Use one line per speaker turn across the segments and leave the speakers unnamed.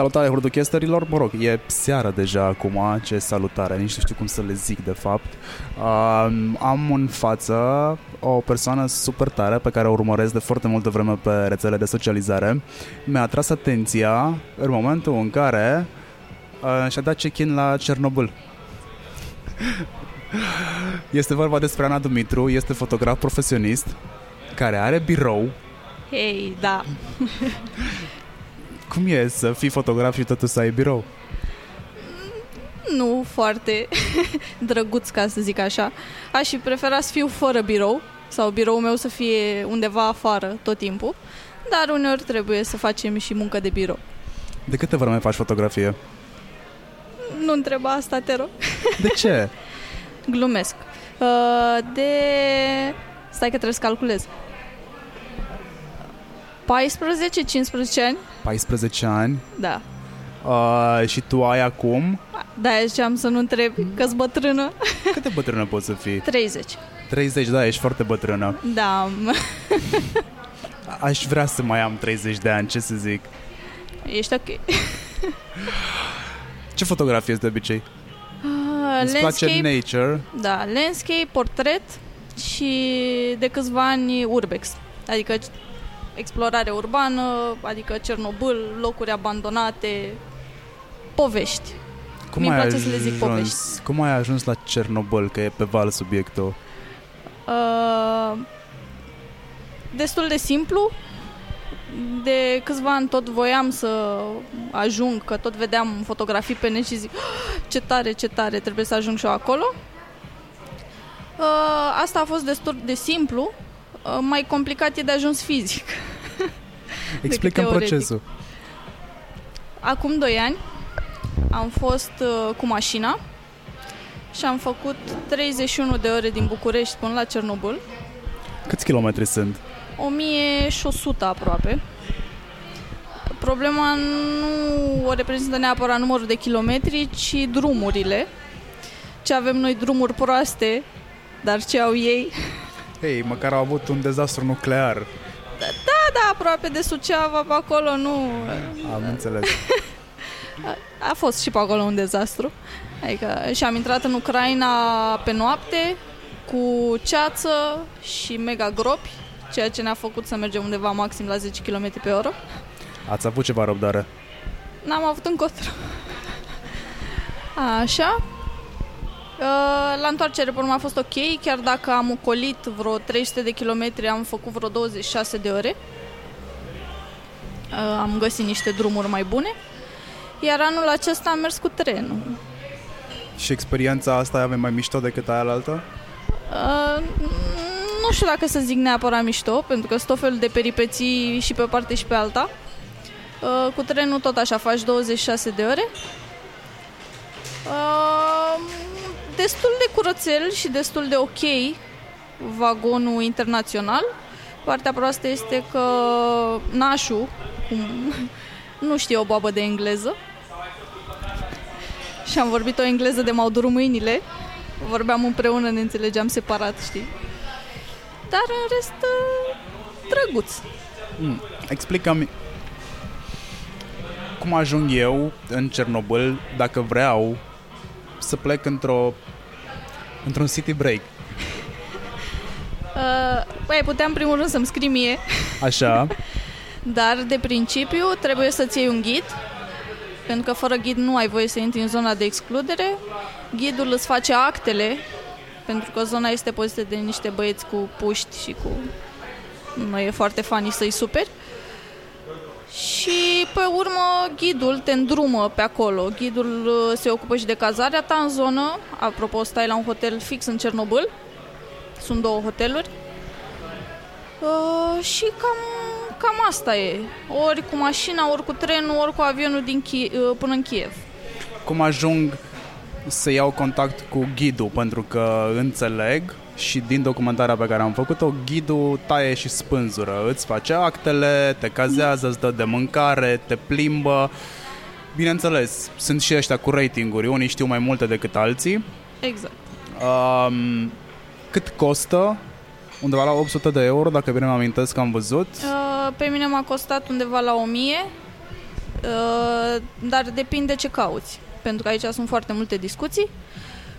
Salutare hurduchesterilor, mă rog, e seara deja acum, ce salutare, nici nu știu cum să le zic de fapt. Uh, am în față o persoană super tare pe care o urmăresc de foarte multă vreme pe rețele de socializare. Mi-a atras atenția în momentul în care uh, și-a dat check-in la Cernobâl. Este vorba despre Ana Dumitru, este fotograf profesionist care are birou.
Hei, da.
Cum e să fii fotograf și totuși să ai birou?
Nu foarte drăguț, ca să zic așa. Aș fi prefera să fiu fără birou sau biroul meu să fie undeva afară tot timpul, dar uneori trebuie să facem și muncă de birou.
De câte vreme faci fotografie?
Nu întreba asta, te rog.
De ce?
Glumesc. Uh, de... Stai că trebuie să calculez. 14-15 ani?
14 ani.
Da.
Uh, și tu ai acum?
Da, ziceam să nu întreb, că bătrână.
Cât de bătrână poți să fii?
30.
30, da, ești foarte bătrână.
Da.
Aș vrea să mai am 30 de ani, ce să zic.
Ești ok.
Ce fotografie de obicei?
Uh,
Îți place nature?
Da, landscape, portret și de câțiva ani urbex. Adică explorare urbană, adică Cernobâl, locuri abandonate, povești.
Cum
Mi-mi
ai
place să le zic
ajuns-
povești.
Cum ai ajuns la Cernobâl, că e pe val subiectul?
Uh, destul de simplu. De câțiva ani tot voiam să ajung, că tot vedeam fotografii pe net și zic "Ah, ce tare, ce tare, trebuie să ajung și eu acolo. Uh, asta a fost destul de simplu, uh, mai complicat e de ajuns fizic.
Explică
teoretic.
procesul.
Acum 2 ani am fost uh, cu mașina și am făcut 31 de ore din București până la Cernobâl.
Câți kilometri sunt?
1100 aproape. Problema nu o reprezintă neapărat numărul de kilometri, ci drumurile. Ce avem noi drumuri proaste, dar ce au ei?
Hei, măcar au avut un dezastru nuclear.
Da, da, aproape de Suceava, pe acolo nu...
Am înțeles.
A fost și pe acolo un dezastru. Adică și am intrat în Ucraina pe noapte cu ceață și mega gropi, ceea ce ne-a făcut să mergem undeva maxim la 10 km pe oră.
Ați avut ceva răbdare.
N-am avut încotro. Așa. Uh, La întoarcere, pe urmă, a fost ok, chiar dacă am ocolit vreo 300 de kilometri, am făcut vreo 26 de ore. Uh, Am găsit niște drumuri mai bune. Iar anul acesta am mers cu trenul.
Și experiența asta e mai mișto decât aia altă?
Uh, nu știu dacă să zic neapărat mișto, pentru că sunt tot felul de peripeții și pe o parte și pe alta. Uh, cu trenul tot așa, faci 26 de ore. Uh, destul de curățel și destul de ok vagonul internațional. Partea proastă este că nașul cum, nu știe o babă de engleză și am vorbit o engleză de m-au durut mâinile. Vorbeam împreună, ne înțelegeam separat, știi? Dar în rest, uh, drăguț.
Mm. Explică-mi cum ajung eu în Cernobâl dacă vreau să plec într-o într-un city break.
Uh, băi, puteam în primul rând să-mi scrii mie,
Așa.
dar de principiu trebuie să-ți iei un ghid, pentru că fără ghid nu ai voie să intri în zona de excludere. Ghidul îți face actele, pentru că zona este pozită de niște băieți cu puști și cu... Nu e foarte funny să-i superi. Și pe urmă ghidul te îndrumă pe acolo. Ghidul uh, se ocupă și de cazarea ta în zonă. Apropo, stai la un hotel fix în Cernobâl. Sunt două hoteluri. Uh, și cam, cam asta e. Ori cu mașina, ori cu trenul, ori cu avionul din Chi- uh, până în Kiev.
Cum ajung să iau contact cu ghidul, pentru că înțeleg și din documentarea pe care am făcut-o, ghidul taie și spânzură, îți face actele, te cazează, îți dă de mâncare, te plimbă. Bineînțeles, sunt și ăștia cu ratinguri, unii știu mai multe decât alții.
Exact.
Um, cât costă? Undeva la 800 de euro, dacă bine mă amintesc că am văzut.
Uh, pe mine m-a costat undeva la 1000 Uh, dar depinde ce cauți. Pentru că aici sunt foarte multe discuții.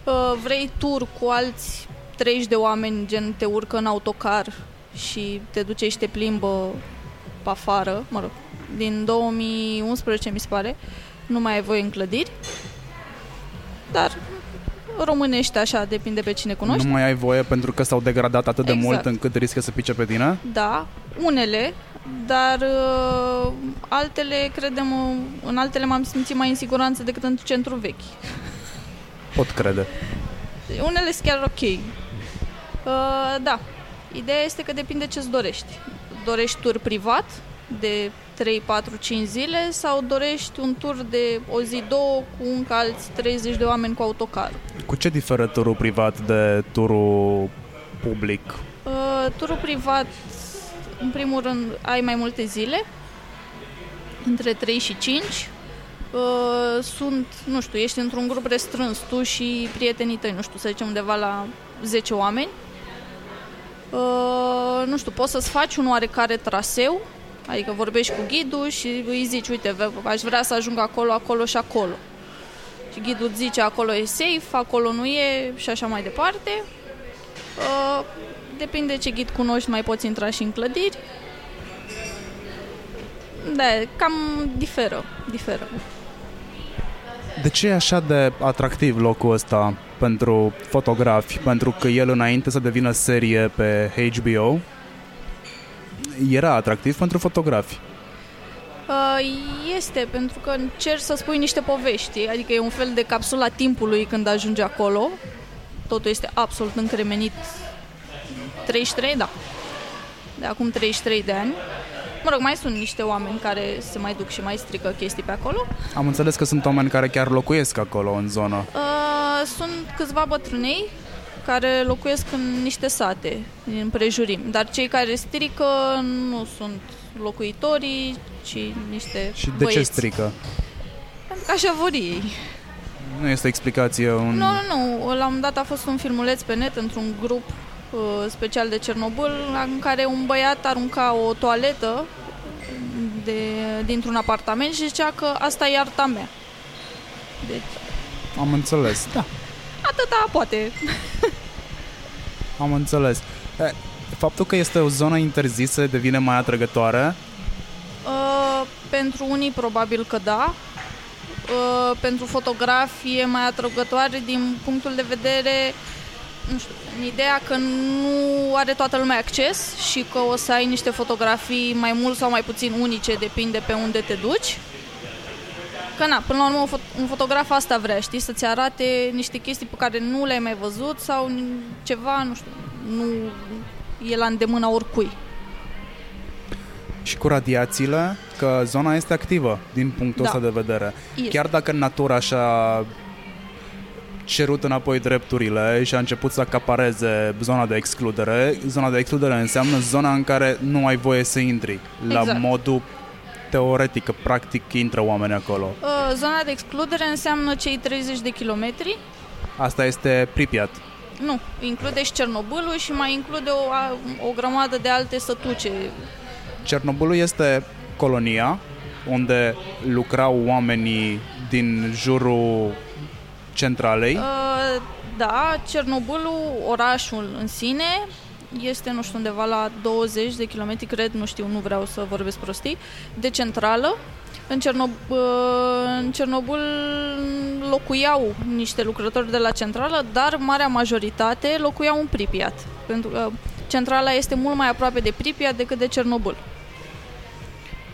Uh, vrei tur cu alți 30 de oameni, gen te urcă în autocar și te duce și te plimbă pe afară, mă rog, din 2011 mi se pare, nu mai ai voie în clădiri, dar românește așa, depinde pe cine cunoști.
Nu mai ai voie pentru că s-au degradat atât de
Exact.
mult încât riscă să pice pe tine?
Da, unele, dar uh, altele, credem, uh, în altele m-am simțit mai în siguranță decât în centru vechi.
Pot crede.
Unele sunt chiar ok. Uh, da, ideea este că depinde ce-ți dorești. Dorești tur privat de 3, 4, 5 zile sau dorești un tur de o zi, două cu încă alți 30 de oameni cu autocar.
Cu ce diferă turul privat de turul public?
Uh, turul privat, în primul rând, ai mai multe zile, între 3 și 5. Uh, sunt, nu știu, ești într-un grup restrâns, tu și prietenii tăi, nu știu, să zicem undeva la 10 oameni. Uh, nu știu, poți să-ți faci un oarecare traseu, adică vorbești cu ghidul și îi zici, uite, v- aș vrea să ajung acolo, acolo și acolo. Și ghidul îți zice, acolo e safe, acolo nu e și așa mai departe. Uh, depinde ce ghid cunoști, mai poți intra și în clădiri. Da, cam diferă, diferă.
De ce e așa de atractiv locul ăsta pentru fotografi? Pentru că el înainte să devină serie pe HBO era atractiv pentru fotografi.
Uh, Este, pentru că încerci să spui niște povești, adică e un fel de capsula timpului când ajungi acolo. Totul este absolut încremenit 33, da. De acum 33 de ani. Mă rog, mai sunt niște oameni care se mai duc și mai strică chestii pe acolo.
Am înțeles că sunt oameni care chiar locuiesc acolo în zonă.
Uh, sunt câțiva bătrânei care locuiesc în niște sate, în prejurim. Dar cei care strică nu sunt locuitorii, ci niște
Și de
băieți.
ce strică?
Pentru că așa vor ei.
Nu este o explicație un...
Nu, nu, nu. La un moment dat a fost un filmuleț pe net într-un grup uh, special de Cernobâl în care un băiat arunca o toaletă de, dintr-un apartament și zicea că asta e arta mea. Deci,
Am înțeles. Da,
atâta poate.
am înțeles. E, Faptul că este o zonă interzisă devine mai atrăgătoare.
Uh, pentru unii probabil că da. Uh, pentru fotografi e mai atrăgătoare din punctul de vedere nu știu, în ideea că nu are toată lumea acces și că o să ai niște fotografii mai mult sau mai puțin unice, depinde pe unde te duci. Că na, până la urmă un fo- un fotograf asta vrea, știi, să-ți arate niște chestii pe care nu le-ai mai văzut sau n- ceva, nu știu, nu e la îndemâna oricui.
Și cu radiațiile, că zona este activă din punctul
Da.
ăsta de vedere.
Este.
Chiar dacă natura și-a cerut înapoi drepturile și a început să acapareze zona de excludere, zona de excludere înseamnă zona în care nu ai voie să intri. La
Exact.
modul teoretic, că practic intră oameni acolo.
Uh, Zona de excludere înseamnă cei 30 de kilometri.
Asta este Pripyat.
Nu, include și Cernobâlul și mai include o, a- o grămadă de alte sătuce.
Cernobâlul este colonia unde lucrau oamenii din jurul centralei.
Uh, Da, Cernobâlul, orașul în sine, este, nu știu, undeva la 20 de kilometri, cred, nu știu, nu vreau să vorbesc prostii, de centrală. În, Cernob- uh, în Cernobâl locuiau niște lucrători de la centrală, dar marea majoritate locuiau în Pripyat. Pentru că centrala este mult mai aproape de Pripyat decât de Cernobâl.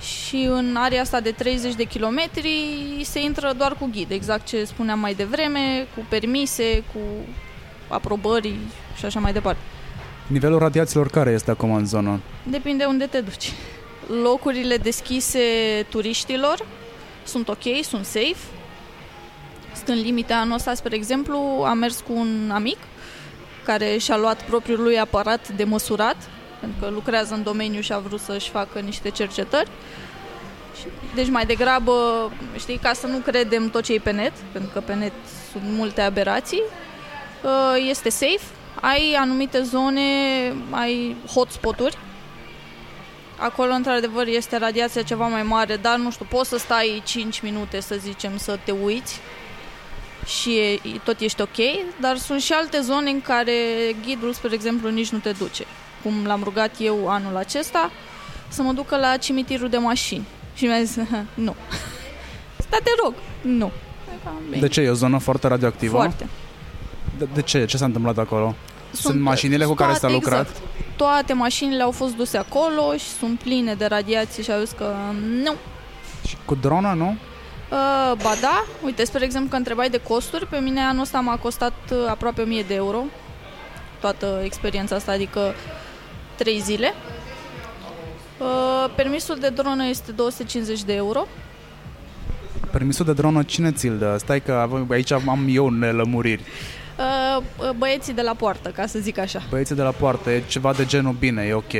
Și în area asta de 30 de kilometri se intră doar cu ghid, exact ce spuneam mai devreme, cu permise, cu aprobări și așa mai departe.
Nivelul radiațiilor care este acum în zonă?
Depinde unde te duci. Locurile deschise turiștilor sunt ok, sunt safe. Sunt în limite anul ăsta, spre exemplu, am mers cu un amic care și-a luat propriul lui aparat de măsurat, pentru că lucrează în domeniu și a vrut să-și facă niște cercetări. Și- Deci mai degrabă, știi, ca să nu credem tot ce e pe net, pentru că pe net sunt multe aberații, uh, este safe, ai anumite zone, ai hotspot-uri, acolo într-adevăr este radiația ceva mai mare, dar nu știu, poți să stai 5 minute, să zicem, să te uiți și e, tot ești ok, dar sunt și alte zone în care ghidul, spre exemplu, nici nu te duce. Cum l-am rugat eu anul acesta, să mă ducă la cimitirul de mașini. Și mi-a zis, nu. Da, te rog, nu.
De ce? E o zonă foarte radioactivă?
Foarte.
De, de ce? Ce s-a întâmplat acolo? Sunt, sunt mașinile cu care s-a lucrat?
Exact. Toate mașinile au fost duse acolo și sunt pline de radiație și au zis că nu.
Și cu drona, nu?
Uh, ba da, uite, spre exemplu că întrebai de costuri, pe mine anul ăsta m-a costat uh, aproape 1000 de euro toată experiența asta, adică 3 zile. Uh, permisul de dronă este 250 de euro.
Permisul de dronă cine ți-l dă? Stai că aici am eu nelămuriri.
Uh, băieții de la poartă, ca să zic așa.
Băieții de la poartă, e ceva de genul bine, e ok.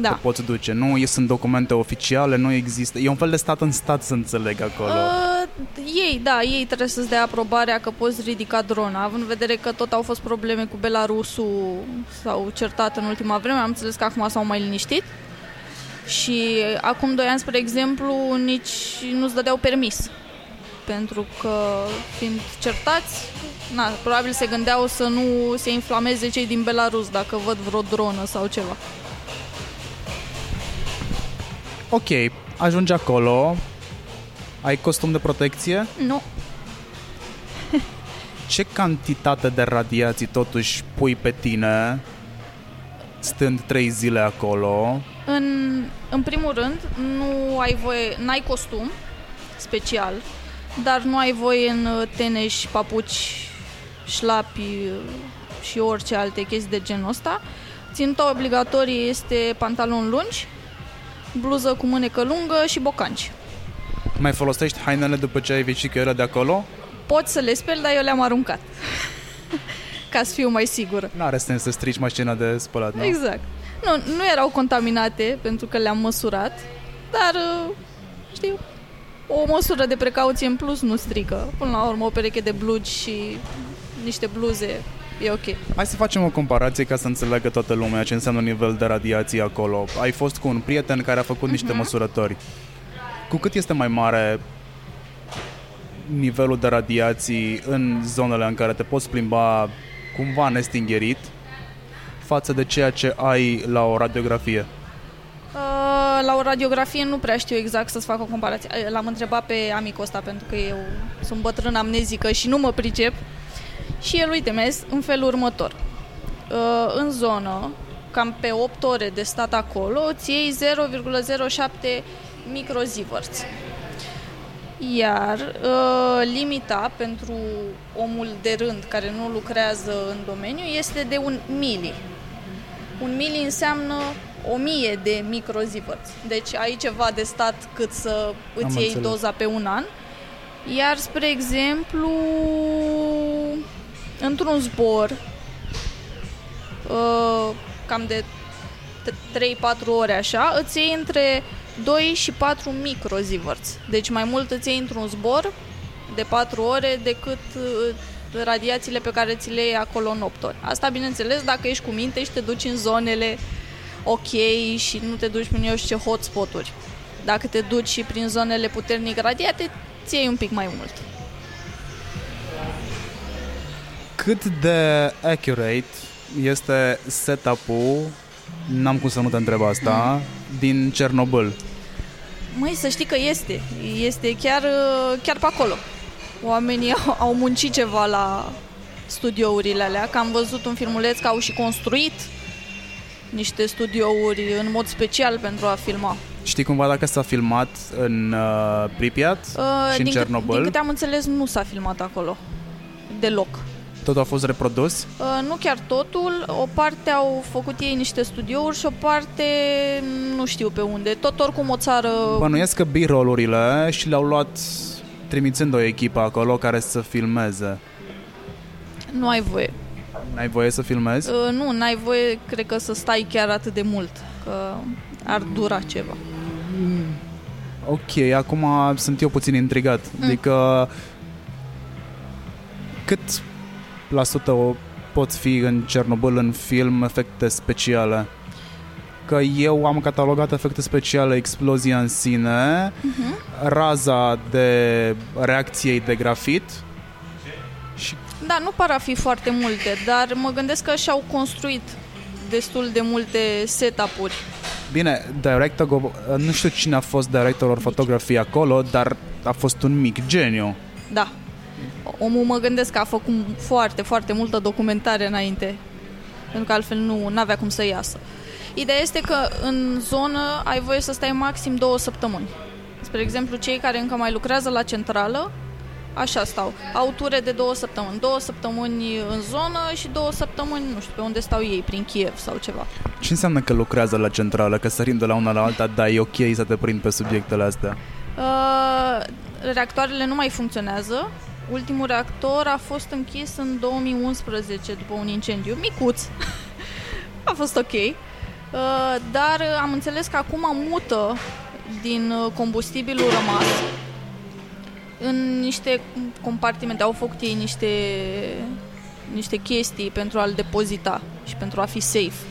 Da.
Te poți duce. Nu sunt documente oficiale, nu există. E un fel de stat în stat să înțeleg acolo. Uh,
ei, da, ei trebuie să-ți dea aprobarea că poți ridica drona, având în vedere că tot au fost probleme cu Belarusul, s-au certat în ultima vreme, am înțeles că acum s-au mai liniștit. Și acum doi ani, spre exemplu, nici nu-ți dădeau permis. Pentru că, fiind certați, na, probabil se gândeau să nu se inflameze cei din Belarus dacă văd vreo dronă sau ceva.
Ok, ajungi acolo, ai costum de protecție?
Nu.
Ce cantitate de radiații totuși pui pe tine stând trei zile acolo?
În, în primul rând, nu ai voie, n-ai costum special, dar nu ai voie în teneși, papuci, șlapi și orice alte chestii de genul ăsta. Ținta obligatorie este pantaloni lungi, bluză cu mânecă lungă și bocanci.
Mai folosești hainele după ce ai ieșit cu ele de acolo?
Pot să le speli, dar eu le-am aruncat. Ca să fiu mai sigură.
Nu are sens să strici mașina de spălat, nu?
Exact. Nu, nu erau contaminate pentru că le-am măsurat, dar uh, știu, o măsură de precauție în plus nu strică. Până la urmă o pereche de blugi și niște bluze e ok.
Hai să facem o comparație ca să înțeleagă toată lumea ce înseamnă nivel de radiație acolo. Ai fost cu un prieten care a făcut niște uh-huh. măsurători. Cu cât este mai mare nivelul de radiații în zonele în care te poți plimba cumva nestingherit față de ceea ce ai la o radiografie?
Uh, la o radiografie nu prea știu exact să-ți fac o comparație. L-am întrebat pe amicul ăsta pentru că eu sunt bătrân amnezică și nu mă pricep. Și el, uite, mes în felul următor. Uh, în zonă, cam pe 8 ore de stat acolo, îți iei 0,07 microzivărți. Iar uh, limita pentru omul de rând care nu lucrează în domeniu este de un mili. Un mili înseamnă o mie de microzivărți. Deci ai ceva de stat cât să îți Am iei înțeles. doza pe un an. Iar, spre exemplu, într-un zbor uh, cam de 3-4 ore așa, îți iei între 2 și 4 microzivărți. Deci mai mult îți iei într-un zbor de 4 ore decât uh, radiațiile pe care ți le iei acolo în 8 ore. Asta, bineînțeles, dacă ești cu minte și te duci în zonele ok și nu te duci prin eu știu ce hotspot-uri. Dacă te duci și prin zonele puternic radiate, ți iei un pic mai mult.
Cât de accurate este setup-ul, n-am cum să nu te întreb asta, din Cernobâl?
Măi, să știi că este. Este chiar, chiar pe acolo. Oamenii au, au muncit ceva la studiourile alea, că am văzut un filmuleț că au și construit niște studiouri în mod special pentru a filma.
Știi cumva dacă s-a filmat în uh, Pripyat uh, și în din Cernobâl?
din câte am înțeles, nu s-a filmat acolo. Deloc.
Totul a fost reprodus?
Uh, nu chiar totul. O parte au făcut ei niște studiouri și o parte nu știu pe unde. Tot oricum o țară...
Bănuiesc că b-roll-urile și le-au luat trimițând o echipă acolo care să filmeze.
Nu ai voie.
N-ai voie să filmezi?
Uh, nu, n-ai voie, cred că, să stai chiar atât de mult, că ar dura ceva.
Ok, acum sunt eu puțin intrigat. Mm. Adică cât la sută poți fi în Cernobâl în film efecte speciale? că eu am catalogat efecte speciale, explozia în sine, uh-huh. raza de reacției de grafit și
Da, nu par a fi foarte multe, dar mă gândesc că și-au construit destul de multe setup-uri.
Bine, director, nu știu cine a fost director of photography acolo, dar a fost un mic geniu.
Da. Omul mă gândesc că a făcut foarte, foarte multă documentare înainte, pentru că altfel nu avea cum să iasă. Ideea este că în zonă ai voie să stai maxim două săptămâni. Spre exemplu, cei care încă mai lucrează la centrală, așa stau. Au ture de două săptămâni. Două săptămâni în zonă și două săptămâni, nu știu, pe unde stau ei, prin Kiev sau ceva.
Ce înseamnă că lucrează la centrală? Că sărim de la una la alta, dar e ok să te prind pe subiectele astea?
Uh, reactoarele nu mai funcționează. Ultimul reactor a fost închis în 2011 după un incendiu micuț. a fost ok. Uh, dar am înțeles că acum mută din uh, combustibilul rămas în niște compartimente. Au făcut ei niște, niște chestii pentru a-l depozita și pentru a fi safe.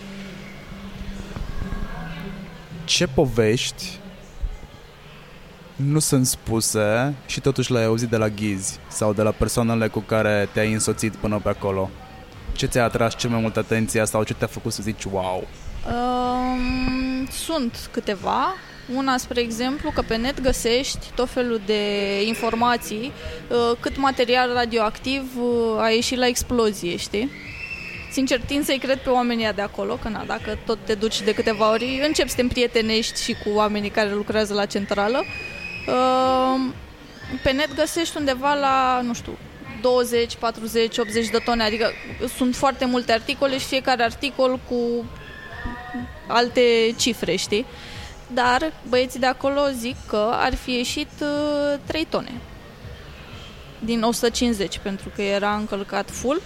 Ce povești nu sunt spuse și totuși le-ai auzit de la ghizi sau de la persoanele cu care te-ai însoțit până pe acolo? Ce ți-a atras cel mai mult atenția sau ce te-a făcut să zici wow?
Um, sunt câteva. Una, spre exemplu, că pe net găsești tot felul de informații uh, cât material radioactiv uh, a ieșit la explozie, știi? Sincer, tind să-i cred pe oamenii de acolo, că na, dacă tot te duci de câteva ori, începi să te împrietenești și cu oamenii care lucrează la centrală. Uh, pe net găsești undeva la, nu știu, 20, 40, 80 de tone, adică sunt foarte multe articole și fiecare articol cu alte cifre, știi? Dar băieții de acolo zic că ar fi ieșit uh, 3 tone din 150, pentru că era încălcat full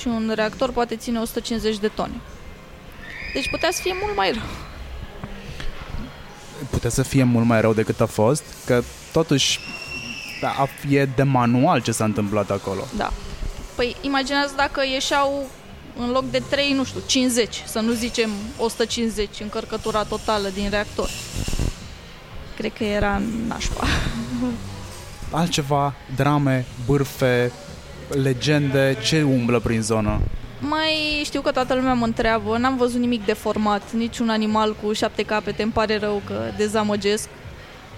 și un reactor poate ține 150 de tone. Deci putea să fie mult mai rău.
Putea să fie mult mai rău decât a fost, că totuși da, e de manual ce s-a întâmplat acolo.
Da. Păi imaginează dacă ieșeau în loc de 3, nu știu, 50, să nu zicem 150 încărcătura totală din reactor. Cred că era nașpa.
Altceva, drame, bârfe, legende, ce umblă prin zonă?
Mai știu că toată lumea mă întreabă, n-am văzut nimic deformat, niciun animal cu șapte capete, îmi pare rău că dezamăgesc,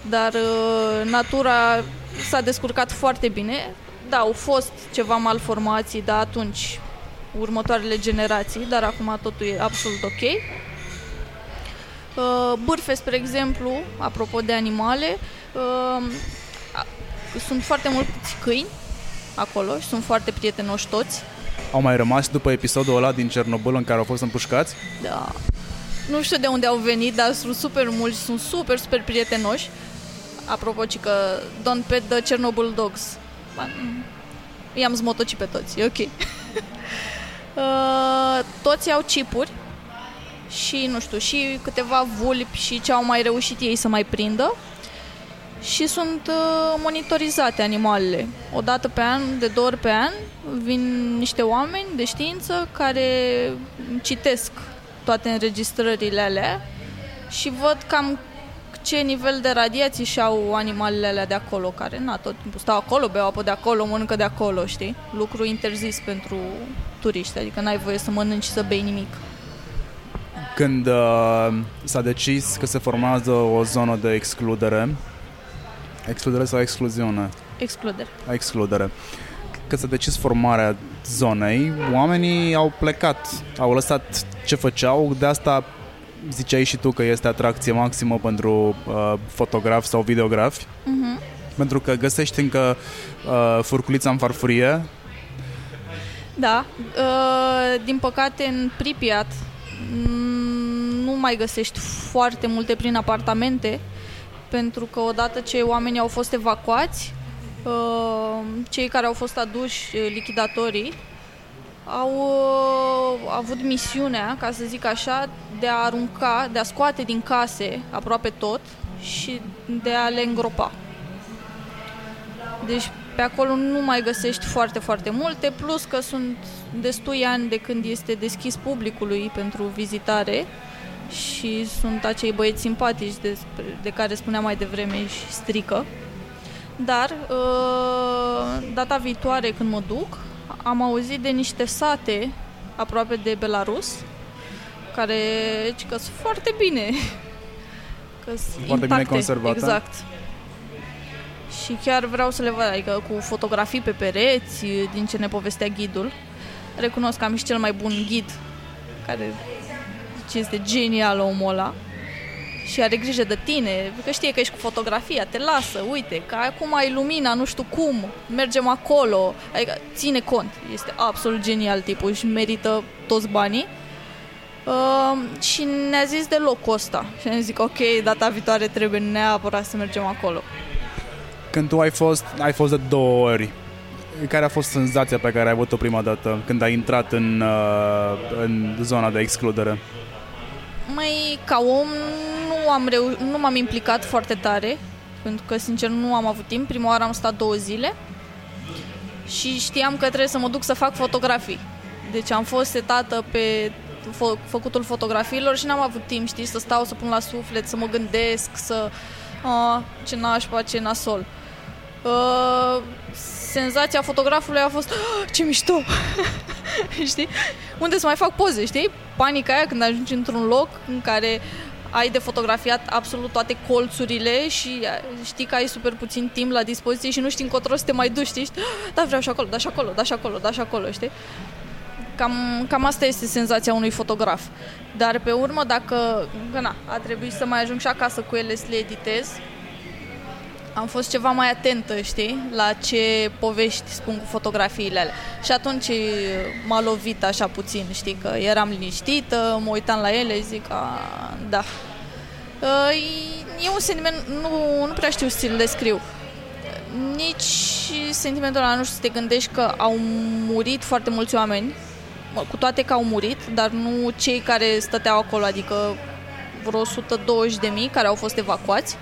dar uh, natura s-a descurcat foarte bine. Da, au fost ceva malformații, dar atunci următoarele generații, dar acum totul e absolut ok. Uh, bârfe, spre exemplu, apropo de animale, uh, sunt foarte mulți câini acolo și sunt foarte prietenoși toți.
Au mai rămas după episodul ăla din Cernobâl în care au fost împușcați?
Da. Nu știu de unde au venit, dar sunt super mulți, sunt super, super prietenoși. Apropo, ci că don't pet the Chernobyl dogs. I-am zmotoci pe toți, e ok. uh, toți au chipuri și, nu știu, și câteva vulpi și ce au mai reușit ei să mai prindă și sunt uh, monitorizate animalele. O dată pe an, de două ori pe an, vin niște oameni de știință care citesc toate înregistrările alea și văd cam ce nivel de radiații și-au animalele alea de acolo, care, na, tot timpul stau acolo, beau apă de acolo, mănâncă de acolo, știi? Lucru interzis pentru turiști, adică n-ai voie să mănânci și să bei nimic.
Când uh, s-a decis că se formează o zonă de excludere, excludere sau excluziune?
Excludere.
Excludere. Când s-a decis formarea zonei, oamenii au plecat, au lăsat ce făceau, de asta ziceai și tu că este atracție maximă pentru uh, fotografi sau videografi,
Uh-huh.
pentru că găsești încă uh, furculița în farfurie.
Da, uh, din păcate în Pripyat mm, nu mai găsești foarte multe prin apartamente, pentru că odată ce oamenii au fost evacuați, uh, cei care au fost aduși, uh, lichidatorii, au uh, avut misiunea, ca să zic așa, de a arunca, de a scoate din case aproape tot și de a le îngropa. Deci pe acolo nu mai găsești foarte, foarte multe, plus că sunt destui ani de când este deschis publicului pentru vizitare și sunt acei băieți simpatici despre, de care spuneam mai devreme și strică. Dar uh, data viitoare când mă duc, am auzit de niște sate aproape de Belarus care că sunt foarte bine.
Că foarte bine conservate.
Exact. Și chiar vreau să le văd, adică cu fotografii pe pereți, din ce ne povestea ghidul. Recunosc că am și cel mai bun ghid, care ce este genial omul ăla și are grijă de tine, că știe că ești cu fotografia, te lasă, uite, că acum ai lumina, nu știu cum, mergem acolo, adică ține cont, este absolut genial tipul și merită toți banii. Uh, și ne-a zis de locul ăsta și am zis ok, data viitoare trebuie neapărat să mergem acolo.
Când tu ai fost, ai fost de două ori, care a fost senzația pe care ai avut-o prima dată când ai intrat în, uh, în zona de excludere?
Mai ca om nu, am reu- nu m-am implicat foarte tare, pentru că sincer nu am avut timp. Prima oară am stat două zile și știam că trebuie să mă duc să fac fotografii. Deci am fost setată pe fă- făcutul fotografiilor și n-am avut timp, știi, să stau, să pun la suflet, să mă gândesc, să... A, ce nașpa, ce nasol. Uh, senzația fotografului a fost oh, ce mișto! știi? Unde să mai fac poze, știi? Panica aia când ajungi într-un loc în care ai de fotografiat absolut toate colțurile și știi că ai super puțin timp la dispoziție și nu știi încotro să te mai duci, știi? Da, vreau și acolo, da și acolo, da și acolo, da și acolo, știi? Cam, cam asta este senzația unui fotograf. Dar pe urmă, dacă, na, a trebuit să mai ajung și acasă cu ele să le editez, am fost ceva mai atentă, știi, la ce povești spun cu fotografiile alea. Și atunci m-a lovit așa puțin, știi, că eram liniștită, mă uitam la ele, zic, a, da. E un sentiment, nu, nu prea știu să ți-l descriu. Nici sentimentul ăla, nu știu, să te gândești că au murit foarte mulți oameni, cu toate că au murit, dar nu cei care stăteau acolo, adică vreo 120 de mii care au fost evacuați.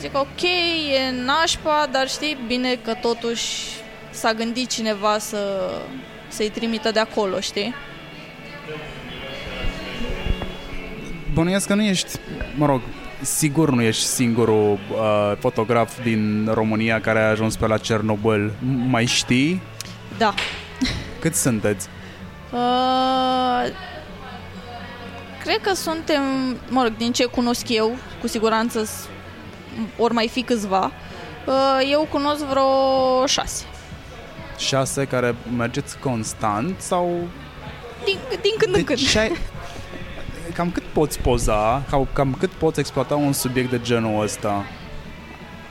Zic, ok, e nașpa, dar știi bine că totuși s-a gândit cineva să, să-i trimită de acolo, știi?
Bănuiesc că nu ești, mă rog, sigur nu ești singurul uh, fotograf din România care a ajuns pe la Cernobâl. Mai știi?
Da.
Cât sunteți?
Uh, cred că suntem, mă rog, din ce cunosc eu, cu siguranță ori mai fi câțiva. Uh, eu cunosc vreo șase.
Șase care mergeți constant sau...
Din, din când deci în când. Ai...
Cam cât poți poza, cam, cam cât poți exploata un subiect de genul ăsta?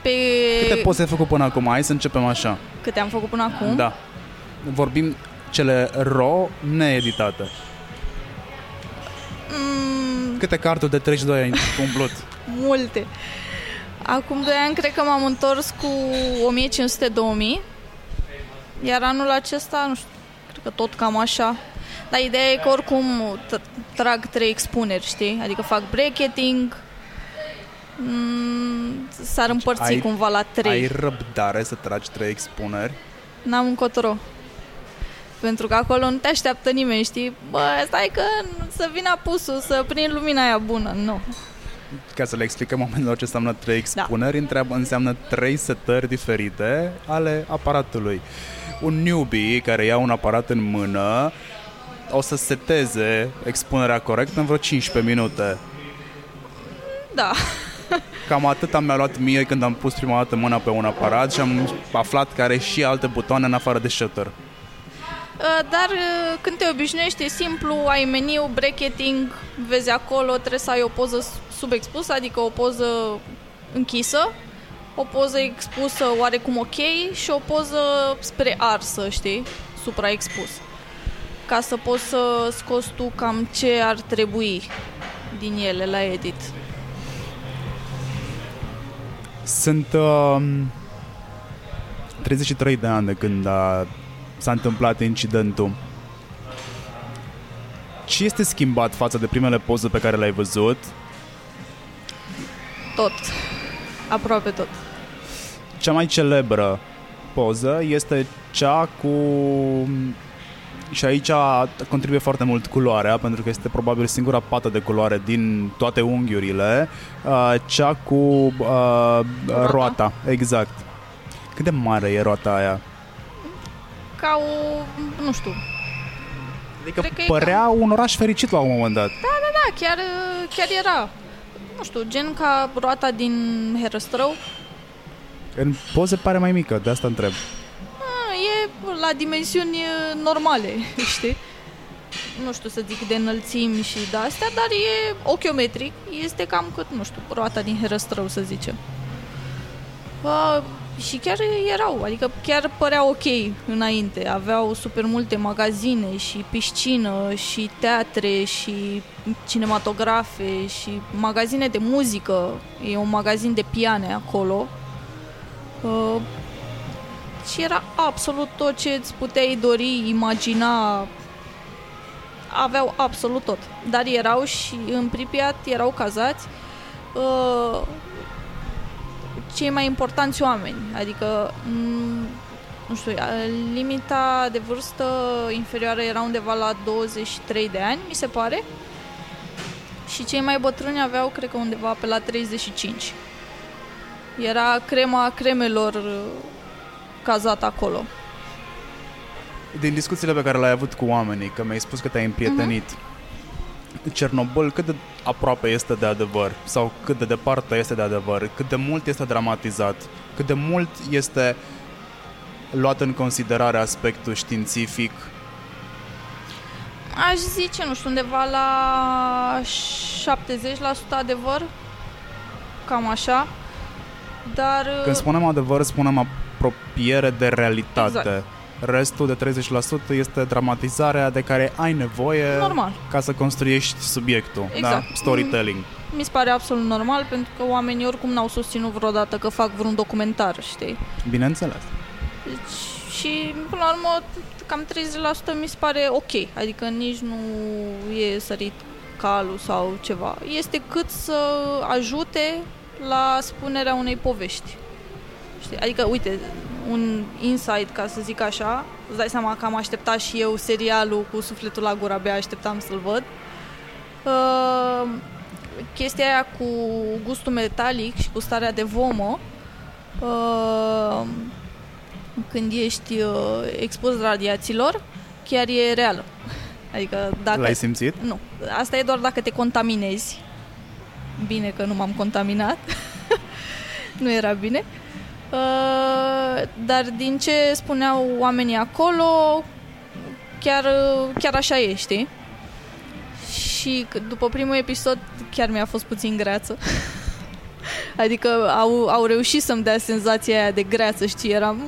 Pe...
Câte poze ai făcut până acum? Hai să începem așa.
Câte am făcut până acum?
Da. Vorbim cele raw, needitate. Mm. Câte carturi de 32 ai umplut?
Multe. Acum 2 ani cred că m-am întors cu 1500-2000, iar anul acesta, nu știu, cred că tot cam așa. Dar ideea e că oricum trag trei expuneri, știi? Adică fac bracketing, mm, s-ar împărți ai, cumva la trei.
Ai răbdare să tragi trei expuneri?
N-am încotro. Pentru că acolo nu te așteaptă nimeni, știi? Bă, stai că să vină apusul, să prind lumina aia bună. Nu
ca să le explicăm oamenilor ce înseamnă trei expuneri, da. întreabă, înseamnă trei setări diferite ale aparatului. Un newbie care ia un aparat în mână o să seteze expunerea corect în vreo 15 minute.
Da.
Cam atât am mi-a luat mie când am pus prima dată mâna pe un aparat și am aflat că are și alte butoane în afară de shutter.
Uh, dar uh, când te obișnuiești, e simplu, ai meniu, bracketing, vezi acolo, trebuie să ai o poză subexpusă, adică o poză închisă, o poză expusă oarecum ok și o poză spre arsă, știi, supraexpus. Ca să poți să scoți tu cam ce ar trebui din ele la edit.
Sunt uh, 33 de ani de când a, s-a întâmplat incidentul. Ce este schimbat față de primele poze pe care le-ai văzut
tot. Aproape tot.
Cea mai celebră poză este cea cu și aici contribuie foarte mult culoarea, pentru că este probabil singura pată de culoare din toate unghiurile, uh, cea cu uh, roata. roata. Exact. Cât de mare e roata aia?
Ca o, nu știu,
Adică părea ca... un oraș fericit la un moment dat.
Da, da, da, chiar, chiar era. Nu știu, gen ca roata din Herăstrău.
În poze pare mai mică, de asta întreb.
A, e la dimensiuni normale, știi? Nu știu să zic de înălțimi și de astea, dar e ochiometric. Este cam cât, nu știu, roata din Herăstrău, să zicem. A, și chiar erau, adică chiar părea ok înainte. Aveau super multe magazine și piscină și teatre și cinematografe și magazine de muzică. E un magazin de piane acolo. Uh, și era absolut tot ce îți puteai dori, imagina. Aveau absolut tot. Dar erau și în Pripyat erau cazați uh, cei mai importanți oameni. Adică, mm, nu știu, limita de vârstă inferioară era undeva la 23 de ani, mi se pare. Și cei mai bătrâni aveau, cred că undeva pe la 35. Era crema cremelor uh, cazat acolo.
Din discuțiile pe care le-ai avut cu oamenii, că mi-ai spus că te-ai împrietenit, uh-huh Cernobâl cât de aproape este de adevăr sau cât de departe este de adevăr, cât de mult este dramatizat, cât de mult este luat în considerare aspectul științific.
Aș zice, nu știu, undeva la 70% adevăr, cam așa. Dar...
Când spunem adevăr, spunem apropiere de realitate. Exact. Restul de 30% este dramatizarea de care ai nevoie
normal.
ca să construiești subiectul, da? exact. da? storytelling.
Mi se pare absolut normal pentru că oamenii oricum n-au susținut vreodată că fac vreun documentar, știi?
Bineînțeles.
Deci, și până la urmă cam 30% mi se pare ok, adică nici nu e sărit calul sau ceva. Este cât să ajute la spunerea unei povești. Știi? Adică, uite, un insight, ca să zic așa. Îți dai seama că am așteptat și eu serialul cu sufletul la gură, abia așteptam să-l văd. Uh, chestia aia cu gustul metalic și cu starea de vomă, uh, când ești uh, expus radiațiilor, chiar e reală. Adică dacă...
L-ai simțit?
Nu. Asta e doar dacă te contaminezi. Bine că nu m-am contaminat. nu era bine. Uh, dar din ce spuneau oamenii acolo, chiar, chiar așa e, știi? Și după primul episod chiar mi-a fost puțin greață. adică au, au reușit să-mi dea senzația aia de greață, știi? Eram...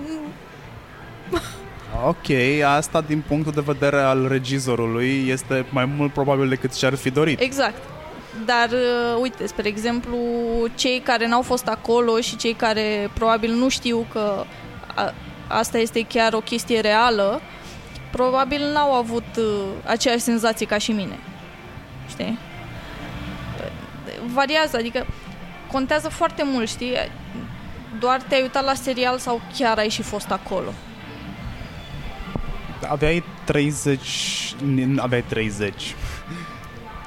ok, asta din punctul de vedere al regizorului este mai mult probabil decât și-ar fi dorit.
Exact. Dar, uh, uite, spre exemplu, cei care n-au fost acolo și cei care probabil nu știu că a, asta este chiar o chestie reală, probabil n-au avut uh, aceeași senzație ca și mine. Știi? Variază, adică contează foarte mult, știi? Doar te-ai uitat la serial sau chiar ai și fost acolo?
Aveai 30... Aveai 30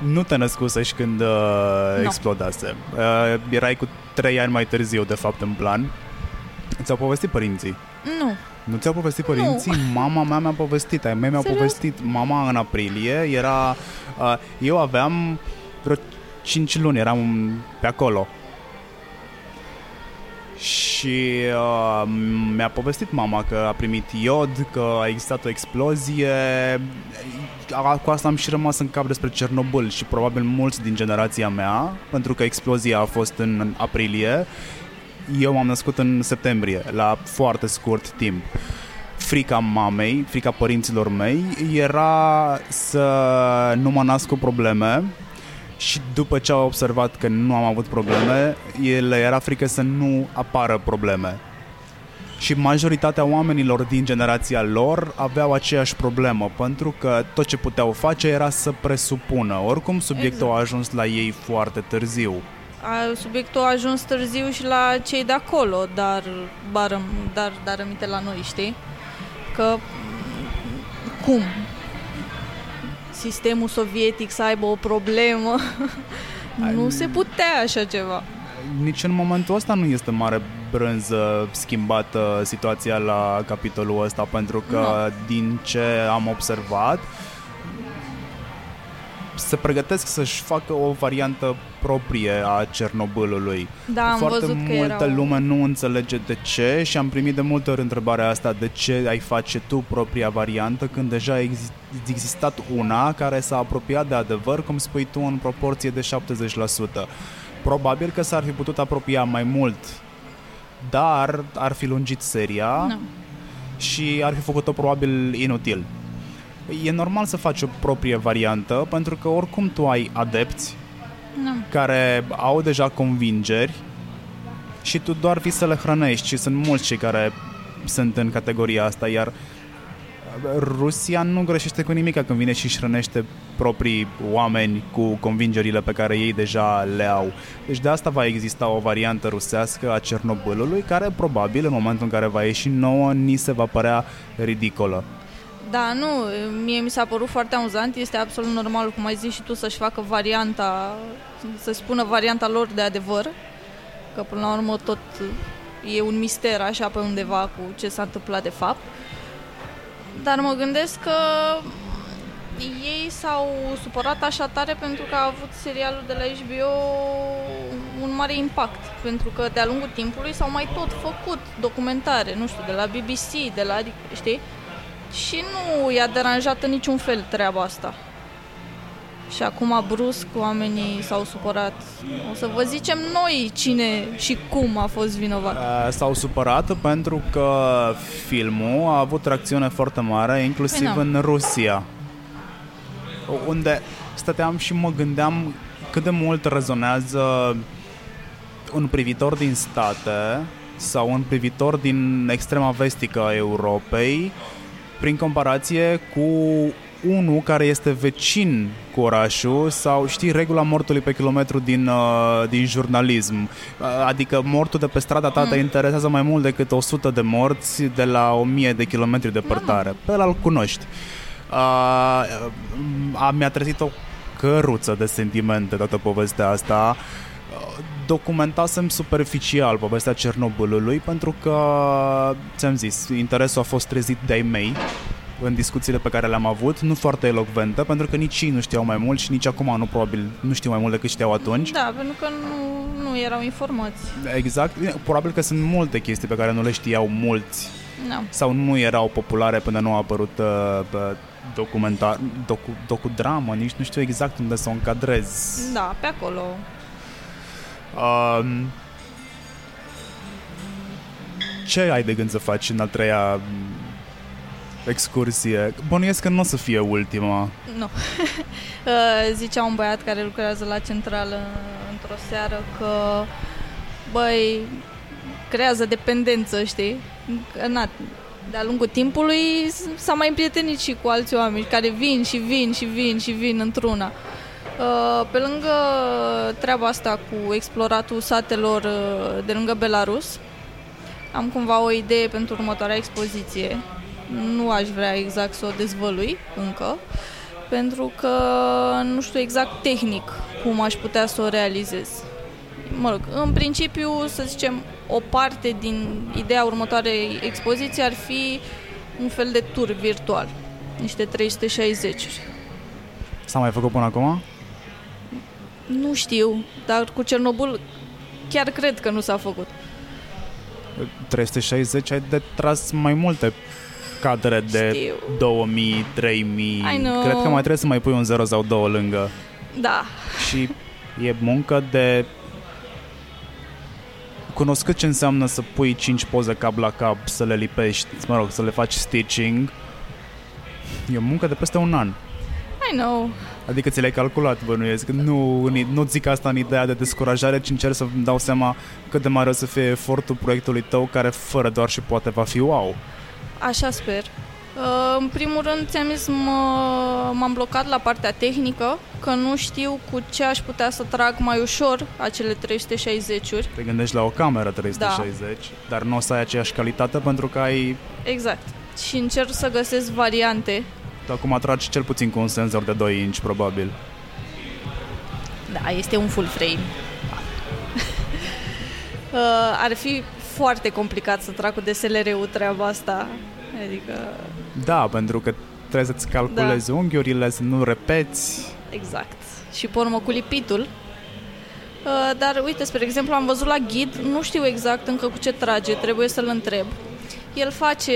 nu te născusești când uh, no. explodase. Uh, erai cu trei ani mai târziu, de fapt, în plan. Ți-au povestit părinții?
Nu.
Nu ți-au povestit părinții? Nu. Mama mea mi-a povestit, ai mei mi-au Serios? povestit. Mama în aprilie era... Uh, eu aveam vreo 5 luni, eram pe acolo. Și uh, mi-a povestit mama că a primit iod, că a existat o explozie. Cu asta am și rămas în cap despre Cernobâl și probabil mulți din generația mea, pentru că explozia a fost în aprilie. Eu m-am născut în septembrie, la foarte scurt timp. Frica mamei, frica părinților mei era să nu mă nasc cu probleme, și după ce au observat că nu am avut probleme, le era frică să nu apară probleme. Și majoritatea oamenilor din generația lor aveau aceeași problemă, pentru că tot ce puteau face era să presupună. Oricum, subiectul exact. a ajuns la ei foarte târziu.
A, subiectul a ajuns târziu și la cei de acolo, dar, dar, dar, dar rămite la noi, știi? Că cum? Sistemul sovietic să aibă o problemă. nu se putea așa ceva.
Nici în momentul ăsta nu este mare brânză schimbată situația la capitolul ăsta, pentru că no. din ce am observat, se pregătesc să-și facă o variantă proprie a Cernobâlului.
Da, am
Foarte
văzut
multă
că erau...
lume nu înțelege de ce și am primit de multe ori întrebarea asta de ce ai face tu propria variantă când deja a existat una care s-a apropiat de adevăr, cum spui tu, în proporție de 70%. Probabil că s-ar fi putut apropia mai mult, dar ar fi lungit seria no. și ar fi făcut-o probabil inutil. E normal să faci o proprie variantă, pentru că oricum tu ai adepți
no.
care au deja convingeri și tu doar vii să le hrănești și sunt mulți cei care sunt în categoria asta, iar Rusia nu greșește cu nimic când vine și își hrănește proprii oameni cu convingerile pe care ei deja le au. Deci de asta va exista o variantă rusească a Cernobâlului care probabil în momentul în care va ieși nouă ni se va părea ridicolă.
Da, nu, mie mi s-a părut foarte amuzant, este absolut normal, cum ai zis și tu, să-și facă varianta, să spună varianta lor de adevăr, că până la urmă tot e un mister așa pe undeva cu ce s-a întâmplat de fapt. Dar mă gândesc că ei s-au supărat așa tare pentru că a avut serialul de la HBO un mare impact. Pentru că de-a lungul timpului s-au mai tot făcut documentare, nu știu, de la BBC, de la, știi? Și nu i-a deranjat în niciun fel treaba asta. Și acum brusc oamenii s-au supărat. O să vă zicem noi cine și cum a fost vinovat.
S-au supărat pentru că filmul a avut reacțiune foarte mare, inclusiv păi în Rusia. Unde stăteam și mă gândeam cât de mult rezonează un privitor din state sau un privitor din extrema vestică a Europei prin comparație cu unul care este vecin cu orașul sau știi regula mortului pe kilometru din, uh, din jurnalism. Uh, adică mortul de pe strada ta mm. te interesează mai mult decât 100 de morți de la 1000 de kilometri departare. Mm. Pe ăla îl cunoști. Uh, a, mi-a trezit o căruță de sentimente toată povestea asta documentasem superficial povestea Cernobâlului pentru că, ți-am zis, interesul a fost trezit de-ai mei în discuțiile pe care le-am avut, nu foarte elocventă, pentru că nici ei nu știau mai mult și nici acum nu probabil nu știu mai mult decât știau atunci.
Da, pentru că nu, nu erau informați.
Exact. Probabil că sunt multe chestii pe care nu le știau mulți.
No.
Sau nu erau populare până nu a apărut uh, documentar, docu, docudramă, nici nu știu exact unde să o încadrez.
Da, pe acolo.
Um, ce ai de gând să faci în a treia excursie? Bănuiesc că nu o să fie ultima.
Nu. Uh, zicea un băiat care lucrează la centrală într-o seară că băi, creează dependență, știi? Na, de-a lungul timpului s-a mai împrietenit și cu alți oameni care vin și vin și vin și vin într-una. Uh, pe lângă treaba asta cu exploratul satelor uh, de lângă Belarus, am cumva o idee pentru următoarea expoziție. Nu aș vrea exact să o dezvălui încă, pentru că nu știu exact tehnic cum aș putea să o realizez. Mă rog, în principiu, să zicem, o parte din ideea următoarei expoziții ar fi un fel de tur virtual, niște 360-uri.
S-a mai făcut până acum?
Nu știu, dar cu Cernobâl chiar cred că nu s-a făcut.
360 ai de tras mai multe cadre de Știu. 2000, 3000. Cred că mai trebuie să mai pui un 0 sau 2 lângă.
Da.
Și e muncă de cunoscut ce înseamnă să pui 5 poze cap la cap, să le lipești, mă rog, să le faci stitching. E o muncă de peste un an.
I know.
Adică ți le-ai calculat, bănuiesc. Nu, nu zic asta în ideea de descurajare, ci încerc să-mi dau seama cât de mare o să fie efortul proiectului tău, care fără doar și poate va fi wow.
Așa sper. Uh, în primul rând, ți-am zis, m-am blocat la partea tehnică, că nu știu cu ce aș putea să trag mai ușor acele 360-uri.
Te gândești la o cameră 360, da. dar nu o să ai aceeași calitate pentru că ai...
Exact. Și încerc să găsesc variante
Acum atragi cel puțin cu un senzor de 2 inch, probabil.
Da, este un full frame. uh, ar fi foarte complicat să trag cu DSLR-ul treaba asta. Adică...
Da, pentru că trebuie să-ți calculezi da. unghiurile, să nu repeți.
Exact. Și pe urmă cu lipitul. Uh, dar uite, spre exemplu, am văzut la ghid, nu știu exact încă cu ce trage, trebuie să-l întreb. El face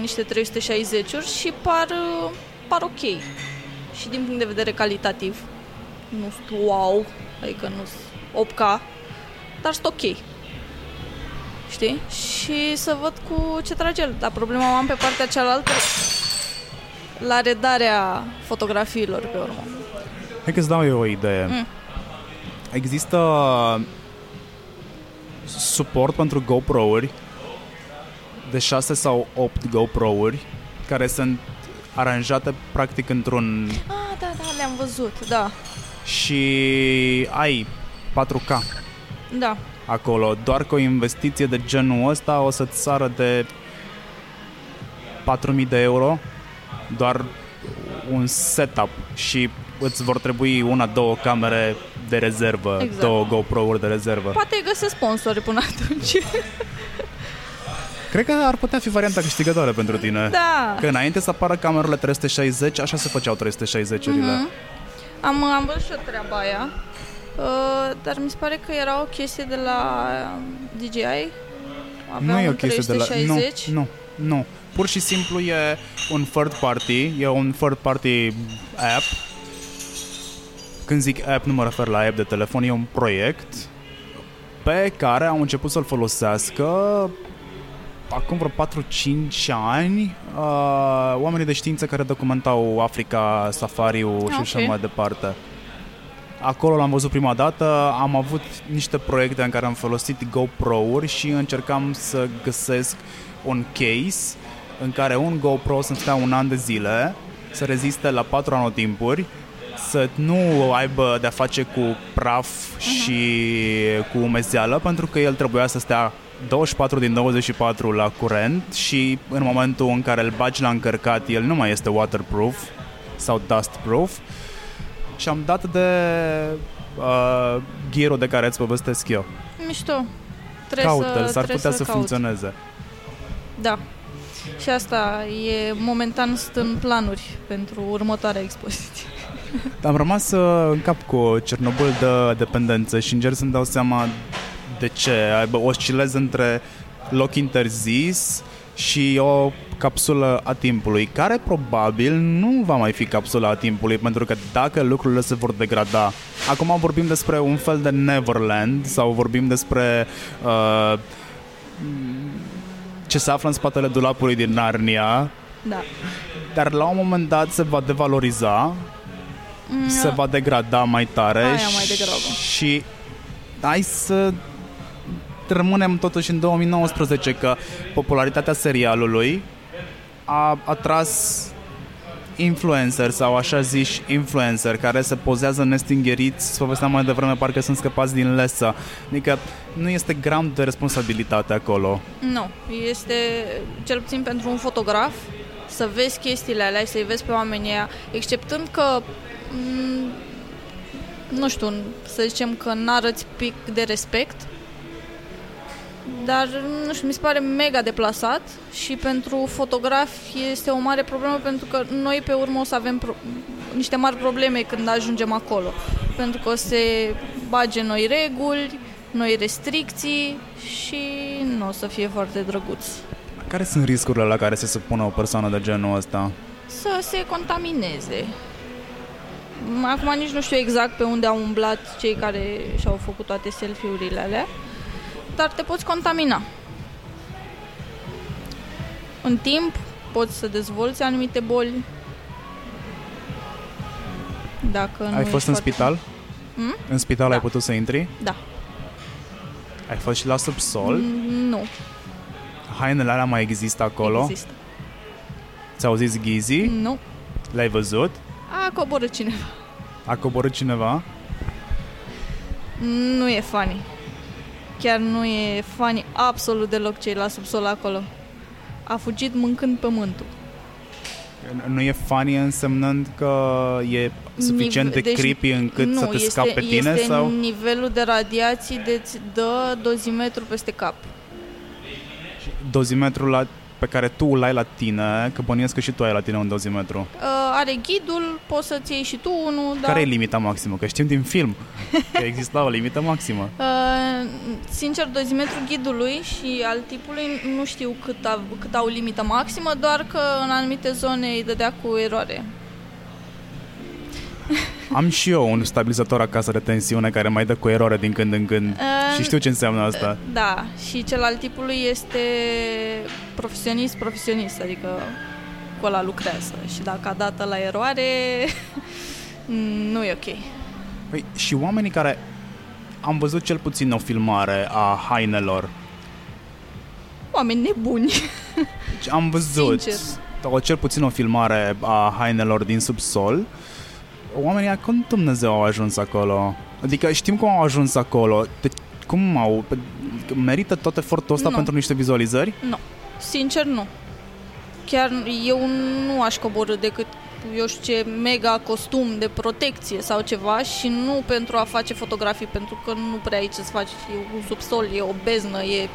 niște 360-uri și par, uh, par ok. Și din punct de vedere calitativ. Nu știu wow, adică nu 8K, dar sunt ok. Știi? Și să văd cu ce trage el. Dar problema o am pe partea cealaltă la redarea fotografiilor pe urmă.
Hai că-ți dau eu o idee. Mm. Există suport pentru GoPro-uri de 6 sau 8 GoPro-uri care sunt aranjate practic într-un...
Ah, da, da, le-am văzut, da.
Și ai 4K.
Da.
Acolo, doar că o investiție de genul ăsta o să-ți sară de 4.000 de euro doar un setup și îți vor trebui una, două camere de rezervă, exact. două GoPro-uri de rezervă.
Poate găsesc sponsori până atunci.
Cred că ar putea fi varianta câștigătoare pentru tine.
Da.
Că înainte să apară camerele 360, așa se făceau 360-urile.
Mm-hmm. Am, am văzut și o treaba aia, uh, dar mi se pare că era o chestie de la DJI.
Avea nu e o chestie 360. de la... Nu, nu, nu. Pur și simplu e un third party, e un third party app. Când zic app, nu mă refer la app de telefon, e un proiect pe care au început să-l folosească acum vreo 4-5 ani uh, oamenii de știință care documentau Africa, safariul okay. și așa mai departe. Acolo l-am văzut prima dată, am avut niște proiecte în care am folosit GoPro-uri și încercam să găsesc un case în care un GoPro să stea un an de zile, să reziste la patru anotimpuri, să nu aibă de-a face cu praf uh-huh. și cu umezeală, pentru că el trebuia să stea 24 din 24 la curent și în momentul în care îl bagi la încărcat, el nu mai este waterproof sau dustproof. Și am dat de uh, gear de care îți povestesc eu.
Mișto.
Caută-l, s-ar putea să, să funcționeze.
Da. Și asta e momentan sunt în planuri pentru următoarea expoziție.
Am rămas uh, în cap cu Cernobâl de dependență și încerc să-mi dau seama de ce. Oscilez între loc interzis și o capsulă a timpului, care probabil nu va mai fi capsula a timpului, pentru că dacă lucrurile se vor degrada, acum vorbim despre un fel de Neverland sau vorbim despre uh, ce se află în spatele dulapului din Narnia,
da.
dar la un moment dat se va devaloriza, mm, se va degrada mai tare
Aia mai degrabă.
și hai să rămânem totuși în 2019 că popularitatea serialului a atras influencer sau așa ziși influencer care se pozează nestingheriți, povesteam mai devreme, parcă sunt scăpați din lesă. Adică nu este gram de responsabilitate acolo.
Nu, este cel puțin pentru un fotograf să vezi chestiile alea, să-i vezi pe oamenii aia, exceptând că mm, nu știu, să zicem că n-arăți pic de respect, dar nu știu, mi se pare mega deplasat și pentru fotografi este o mare problemă pentru că noi pe urmă o să avem pro- niște mari probleme când ajungem acolo. Pentru că o se bage noi reguli, noi restricții și nu o să fie foarte drăguț.
Care sunt riscurile la care se supune o persoană de genul ăsta?
Să se contamineze. Acum nici nu știu exact pe unde au umblat cei care și-au făcut toate selfie-urile alea dar te poți contamina. În timp poți să dezvolți anumite boli. Dacă
ai fost în spital? Hmm? În spital da. ai putut să intri?
Da.
Ai fost și la subsol?
Mm, nu.
Hainele alea mai există acolo?
Există.
Ți-au zis ghizi?
Nu.
Le-ai văzut?
A coborât cineva.
A coborât cineva?
Nu e funny chiar nu e funny absolut deloc ce la subsol acolo. A fugit mâncând pământul.
Nu e funny însemnând că e suficient de
deci,
creepy încât
nu,
să te
este,
scape pe tine?
este
sau?
nivelul de radiații de îți dă dozimetru peste cap.
Dozimetrul la, pe care tu îl ai la tine, că bănuiesc că și tu ai la tine un dozimetru.
Uh, are ghidul, poți să-ți iei și tu unul, dar...
Care e limita maximă? Că știm din film că exista o limită maximă.
Uh, sincer, dozimetrul ghidului și al tipului nu știu cât, a, cât au limită maximă, doar că în anumite zone îi dădea cu eroare.
Am și eu un stabilizator acasă de tensiune care mai dă cu eroare din când în când
Uh,
și știu ce înseamnă asta.
Da, și cel al tipului este profesionist, profesionist, adică cu ăla lucrează și dacă a dat la eroare, nu e ok.
Păi, și oamenii care am văzut cel puțin o filmare a hainelor.
Oameni nebuni.
Deci am văzut
Sincer.
o, cel puțin o filmare a hainelor din subsol. Oamenii ăia, cum Dumnezeu au ajuns acolo? Adică știm cum au ajuns acolo. De, cum au... Merită tot efortul ăsta
Nu.
pentru niște vizualizări?
Nu, sincer nu. Chiar eu nu aș coborâ decât eu știu ce mega costum de protecție sau ceva și nu pentru a face fotografii, pentru că nu prea ai ce să faci. E un subsol, e o beznă, e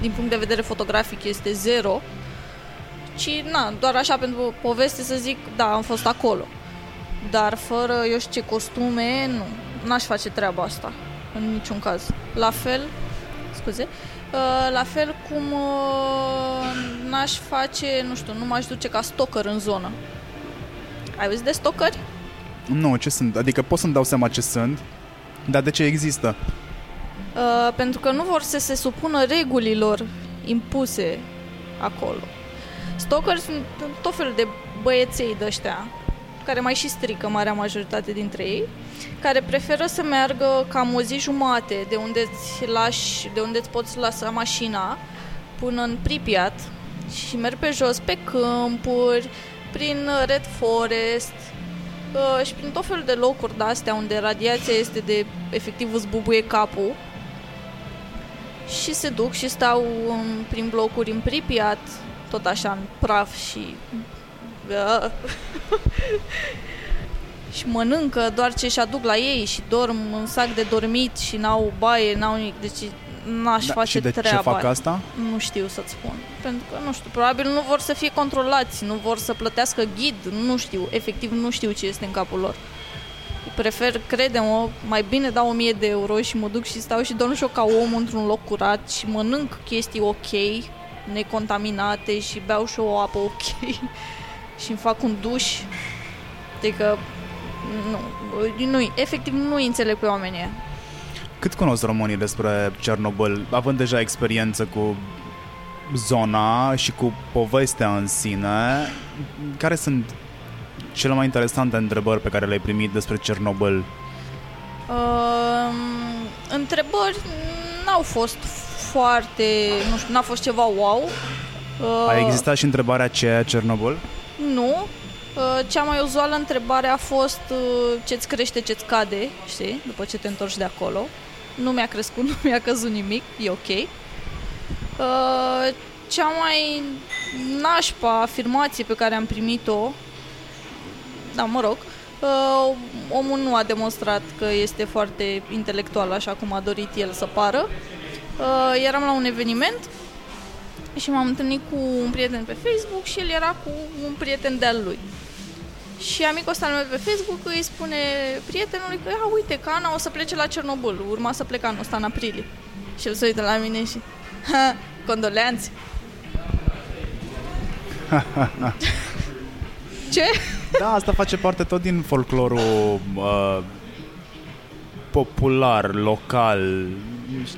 din punct de vedere fotografic este zero. Ci, na, doar așa pentru poveste să zic, da, am fost acolo. Dar fără, eu știu ce costume, nu. N-aș face treaba asta, în niciun caz. La fel, scuze, uh, la fel cum uh, n-aș face, nu știu, nu m-aș duce ca stalker în zonă. Ai văzut de stalkeri?
Nu, ce sunt? Adică pot să-mi dau seama ce sunt, dar de ce există?
Uh, pentru că nu vor să se supună regulilor impuse acolo. Stalker sunt tot felul de băieței de ăștia care mai și strică marea majoritate dintre ei, care preferă să meargă cam o zi jumate de unde îți lași, de unde îți poți lăsa mașina până în Pripyat și merg pe jos pe câmpuri, prin Red Forest uh, și prin tot felul de locuri de astea unde radiația este de efectiv îți bubuie capul. Și se duc și stau în, prin blocuri în Pripyat, tot așa în praf și uh, și mănâncă doar ce și aduc la ei și dorm în sac de dormit și n-au baie, n-au nimic. Deci n-aș
Da,
face
și de
treaba
ce fac
aia.
asta?
Nu știu să-ți spun. Pentru că, nu știu, probabil nu vor să fie controlați, nu vor să plătească ghid, nu știu, efectiv nu știu ce este în capul lor. Prefer, crede-mă, mai bine dau 1000 de euro și mă duc și stau și dorm și eu ca om într-un loc curat și mănânc chestii ok, necontaminate și beau și o apă ok și îmi fac un duș. Adică, nu, nu, efectiv nu înțeleg pe oamenii ăia.
Cât cunosc românii despre Cernobâl, având deja experiență cu zona și cu povestea în sine, care sunt cele mai interesante întrebări pe care le-ai primit despre Cernobâl?
Uh, întrebări n-au fost foarte, nu știu, n-a fost ceva wow. Uh,
A existat și întrebarea ce e Cernobâl?
Nu. Uh, cea mai uzuală întrebare a fost uh, ce-ți crește, ce-ți cade, știi, după ce te întorci de acolo. Nu mi-a crescut, nu mi-a căzut nimic, e ok. Uh, cea mai nașpa afirmație pe care am primit-o, da, mă rog, uh, omul nu a demonstrat că este foarte intelectual așa cum a dorit el să pară. Uh, eram la un eveniment și m-am întâlnit cu un prieten pe Facebook și el era cu un prieten de-al lui. Și amicul ăsta al meu pe Facebook îi spune prietenului că, a, uite, că Ana o să plece la Cernobâl, urma să plece anul ăsta în aprilie. Și el se uită la mine și, ha, condoleanțe. Ce?
Da, asta face parte tot din folclorul uh, popular, local.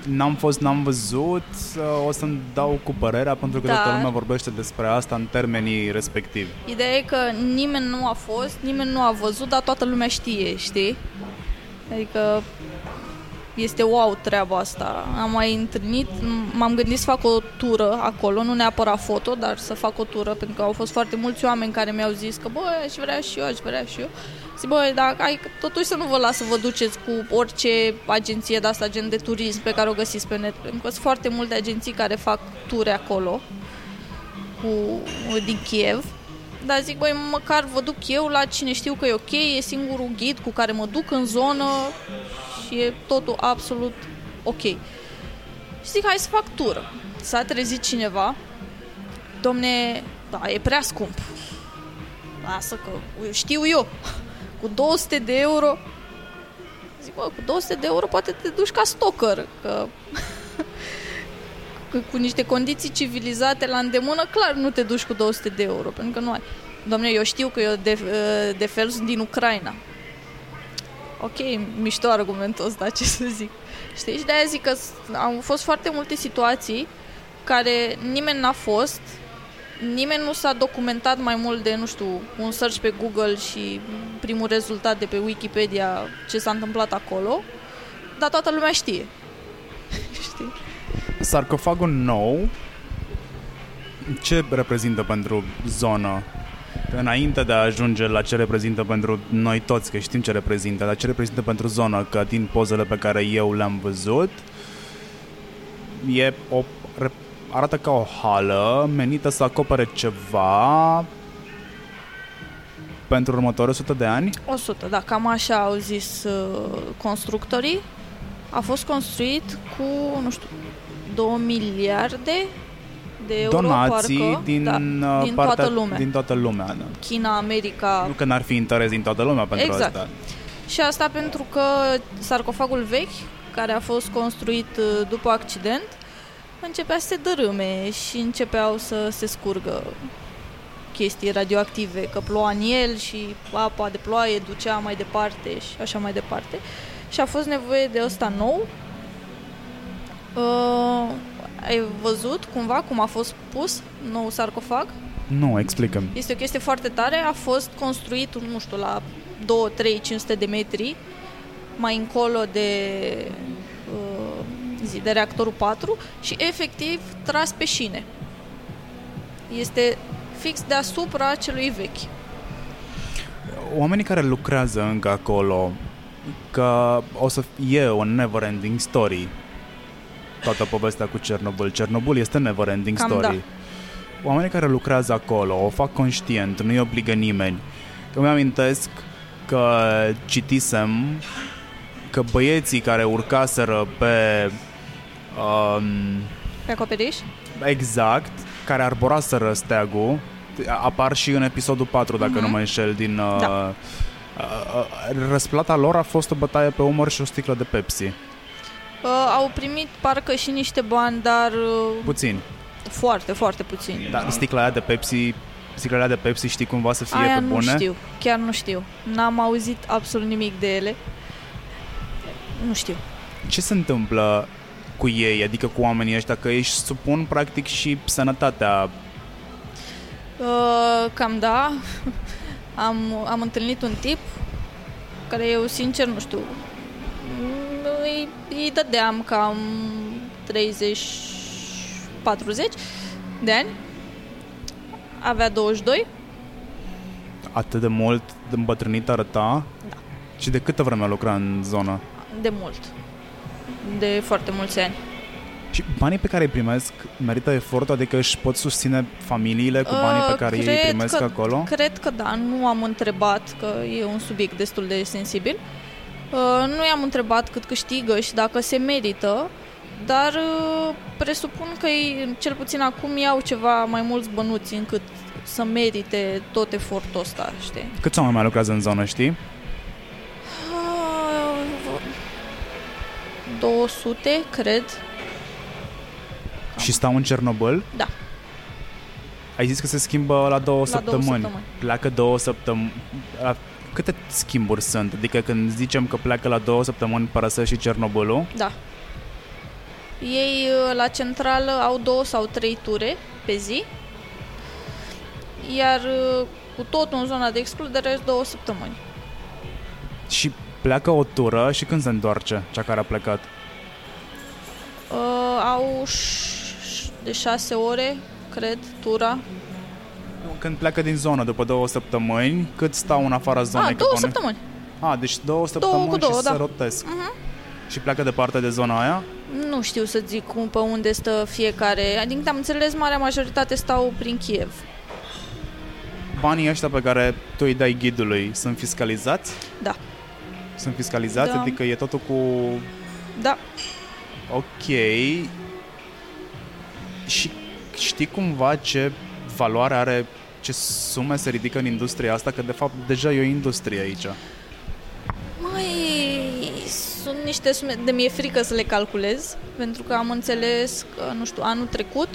N-am fost, n-am văzut, uh, o să-mi dau cu părerea pentru că
Da.
toată lumea vorbește despre asta în termenii respectivi.
Ideea e că nimeni nu a fost, nimeni nu a văzut, dar toată lumea știe, știi? Adică este wow treaba asta. Am mai întâlnit, m-am gândit să fac o tură acolo, nu neapărat foto, dar să fac o tură, pentru că au fost foarte mulți oameni care mi-au zis că, bă, aș vrea și eu, aș vrea și eu. Zic, bă, dar hai, totuși să nu vă las să vă duceți cu orice agenție de asta, gen de turism, pe care o găsiți pe net, pentru că sunt foarte multe agenții care fac ture acolo, cu, din Kiev, Dar zic, băi, măcar vă duc eu la cine știu că e ok, e singurul ghid cu care mă duc în zonă și e totul absolut ok. Și zic, hai să fac tură. S-a trezit cineva, domne, da, e prea scump. Lasă că știu eu, cu 200 de euro Zic, bă, cu 200 de euro poate te duci ca stalker, că cu niște condiții civilizate la îndemână, clar nu te duci cu 200 de euro, pentru că nu ai. Domne, eu știu că eu de, de fel sunt din Ucraina. Ok, mișto argumentul ăsta, ce să zic. Știi? Și de-aia zic că au fost foarte multe situații care nimeni n-a fost, nimeni nu s-a documentat mai mult de, nu știu, un search pe Google și primul rezultat de pe Wikipedia ce s-a întâmplat acolo, dar toată lumea știe. Știi?
Sarcofagul nou ce reprezintă pentru zonă? Înainte de a ajunge la ce reprezintă pentru noi toți, că știm ce reprezintă, dar ce reprezintă pentru zonă, că din pozele pe care eu le-am văzut, e o arată ca o hală menită să acopere ceva pentru următorii 100 de ani?
100, da, cam așa au zis uh, constructorii. A fost construit cu, nu știu, 2 miliarde de euro,
Donații
parcă,
din,
da,
uh,
din
partea,
toată lumea.
Din toată lumea, da.
China, America.
Nu că n-ar fi interes din toată lumea pentru
exact.
asta.
Și asta pentru că sarcofagul vechi, care a fost construit uh, după accident, începea să se dărâme și începeau să se scurgă chestii radioactive, că ploua în el și apa de ploaie ducea mai departe și așa mai departe. Și a fost nevoie de ăsta nou. Uh, ai văzut cumva cum a fost pus nou sarcofag?
Nu, explicăm.
Este o chestie foarte tare. A fost construit, nu știu, la 2, 3, 500 de metri mai încolo de uh, zi, de reactorul 4 și efectiv tras pe șine. Este fix deasupra celui vechi.
Oamenii care lucrează încă acolo, că o să fie o never-ending story toată povestea cu Cernobâl. Cernobâl este never-ending
Cam
story.
da.
Oamenii care lucrează acolo o fac conștient, nu-i obligă nimeni. Îmi amintesc că citisem că băieții care urcaseră pe um,
Pe acoperiș?
exact, care arboraseră steagul, apar și în episodul 4, dacă
Mhm.
nu mă înșel, din... Uh,
Da.
uh, uh, răsplata lor a fost o bătaie pe umăr și o sticlă de Pepsi.
Uh, au primit parcă și niște bani, dar uh,
Puțin.
foarte, foarte puțini.
Dar sticla aia de Pepsi, sticla aia de Pepsi știi cumva să fie
Aia
pe
nu
bune?
știu, chiar nu știu. N-am auzit absolut nimic de ele. Nu știu.
Ce se întâmplă cu ei, adică cu oamenii ăștia, că își supun practic și sănătatea
Uh, cam da. Am, am întâlnit un tip care eu, sincer, nu știu, îi, îi dădeam cam 30 40 de ani. Avea 22.
atât de mult de îmbătrânit arăta
Da.
și de câtă vreme lucra în zonă.
De mult. De foarte mulți ani.
Și banii pe care îi primesc merită efortul, adică își pot susține familiile cu banii pe
Uh,
care ei
cred
îi primesc
că-
acolo?
Cred că da, nu am întrebat, că e un subiect destul de sensibil. Uh, nu i-am întrebat cât câștigă și dacă se merită, dar uh, presupun că ei, cel puțin acum iau ceva mai mulți bănuți încât să merite tot efortul ăsta, știi?
Câți oameni mai lucrează în zonă, știi?
200, cred.
Și stau în Cernobâl?
Da.
Ai zis că se schimbă la două,
La
săptămâni.
două săptămâni.
Pleacă două săptămâni. La câte schimburi sunt? Adică când zicem că pleacă la două săptămâni, părăsesc și Cernobâlul?
Da. Ei uh, la centrală au două sau trei ture pe zi, iar uh, cu totul în zona de excludere sunt două săptămâni.
Și pleacă o tură și când se întoarce cea care a plecat?
Uh, au ș- de șase ore, cred, tura.
Când pleacă din zonă după două săptămâni, cât stau în afara zonei?
A,
că
două
pune-
săptămâni.
A, deci două săptămâni
cu două,
și
da.
se rotesc.
Mhm.
Și pleacă departe de zona aia?
Nu știu să zic cum, pe unde stă fiecare. Adică am înțeles, marea majoritate stau prin Kiev.
banii ăștia pe care tu îi dai ghidului sunt fiscalizați?
Da.
Sunt fiscalizați?
Da.
Adică e totul cu...
Da,
Ok. Și știi cumva ce valoare are, ce sume se ridică în industria asta? Că de fapt deja e o industrie aici.
Mai sunt niște sume, de mi-e frică să le calculez, pentru că am înțeles că, nu știu, anul trecut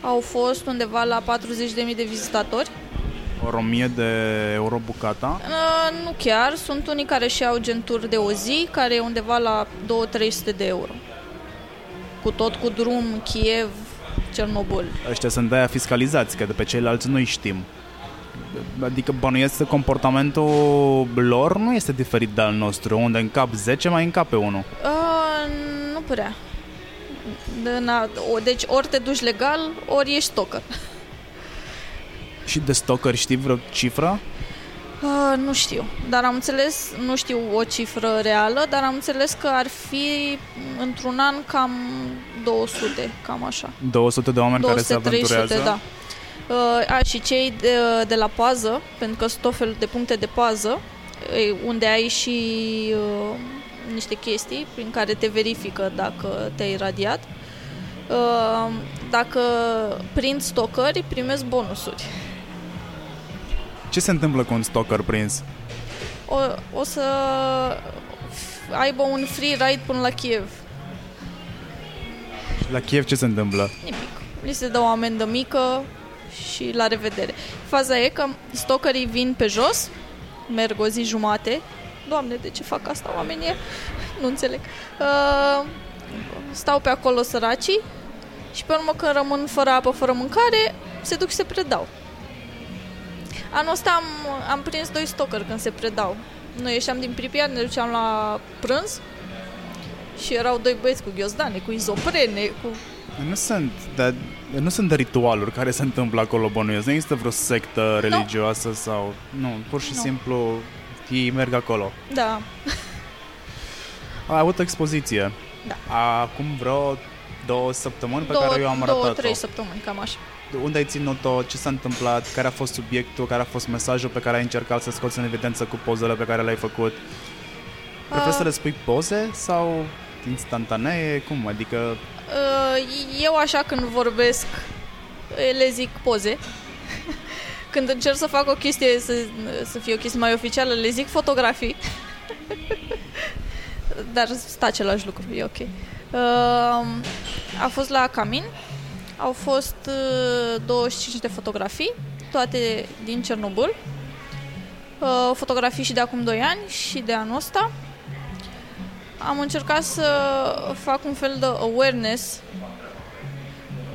au fost undeva la 40.000 de vizitatori.
O 1000 de euro bucata.
Uh, nu chiar, sunt unii care și au genturi de o zi, care e undeva la 2-300 de euro. Cu tot cu drum, Kiev, Cernobâl.
Ăștia sunt de aia fiscalizați, că de pe ceilalți nu-i știm. Adică bănuiesc că comportamentul lor nu este diferit de al nostru. Unde în cap 10, mai în cap pe 1.
Uh, nu prea. De, na, o, deci ori te duci legal, ori ești stalker.
Și de stalker știi vreo cifră?
Uh, nu știu, dar am înțeles, nu știu o cifră reală, dar am înțeles că ar fi într-un an cam 200, cam așa.
200 de oameni care se
200-300,
aventurează?
da. Uh, a, și cei de, de la pază, pentru că sunt tot felul de puncte de pază, e, unde ai și uh, niște chestii prin care te verifică dacă te-ai radiat. Uh, dacă prind stocări, primesc bonusuri.
Ce se întâmplă cu un stalker prins?
O, o să aibă un free ride până la Kiev.
Și la Kiev ce se întâmplă?
Nimic. Li se dă o amendă mică și la revedere. Faza e că stalkerii vin pe jos, merg o zi jumate. Doamne, de ce fac asta oamenii? Nu înțeleg. Uh, stau pe acolo săracii și pe urmă când rămân fără apă, fără mâncare, se duc și se predau. Anul ăsta am, am prins doi stalker când se predau. Noi ieșeam din Pripyat, ne duceam la prânz și erau doi băieți cu ghiozdane, cu izoprene, cu
Nu sunt, dar nu sunt de ritualuri care se întâmplă acolo bănuiesc. Nu există vreo sectă religioasă sau... Nu, pur și
Nu.
simplu ei merg acolo.
Da,
A avut o expoziție.
Da.
Acum vreo două săptămâni pe
două,
care eu am
două
arătat-o.
trei săptămâni, cam așa.
Unde ai ținut-o? Ce s-a întâmplat? Care a fost subiectul? Care a fost mesajul pe care ai încercat să scoți în evidență cu pozele pe care le-ai făcut? Preferi
Ah.
să le spui poze sau instantanee? Cum? Adică
Uh, Eu așa când vorbesc le zic poze. Când încerc să fac o chestie, să, să fie o chestie mai oficială, le zic fotografii. Dar sta același lucru, e ok. Uh, a fost la Camin, au fost uh, 25 de fotografii, toate din Cernobâl. Uh, fotografii și de acum 2 ani și de anul ăsta. Am încercat să fac un fel de awareness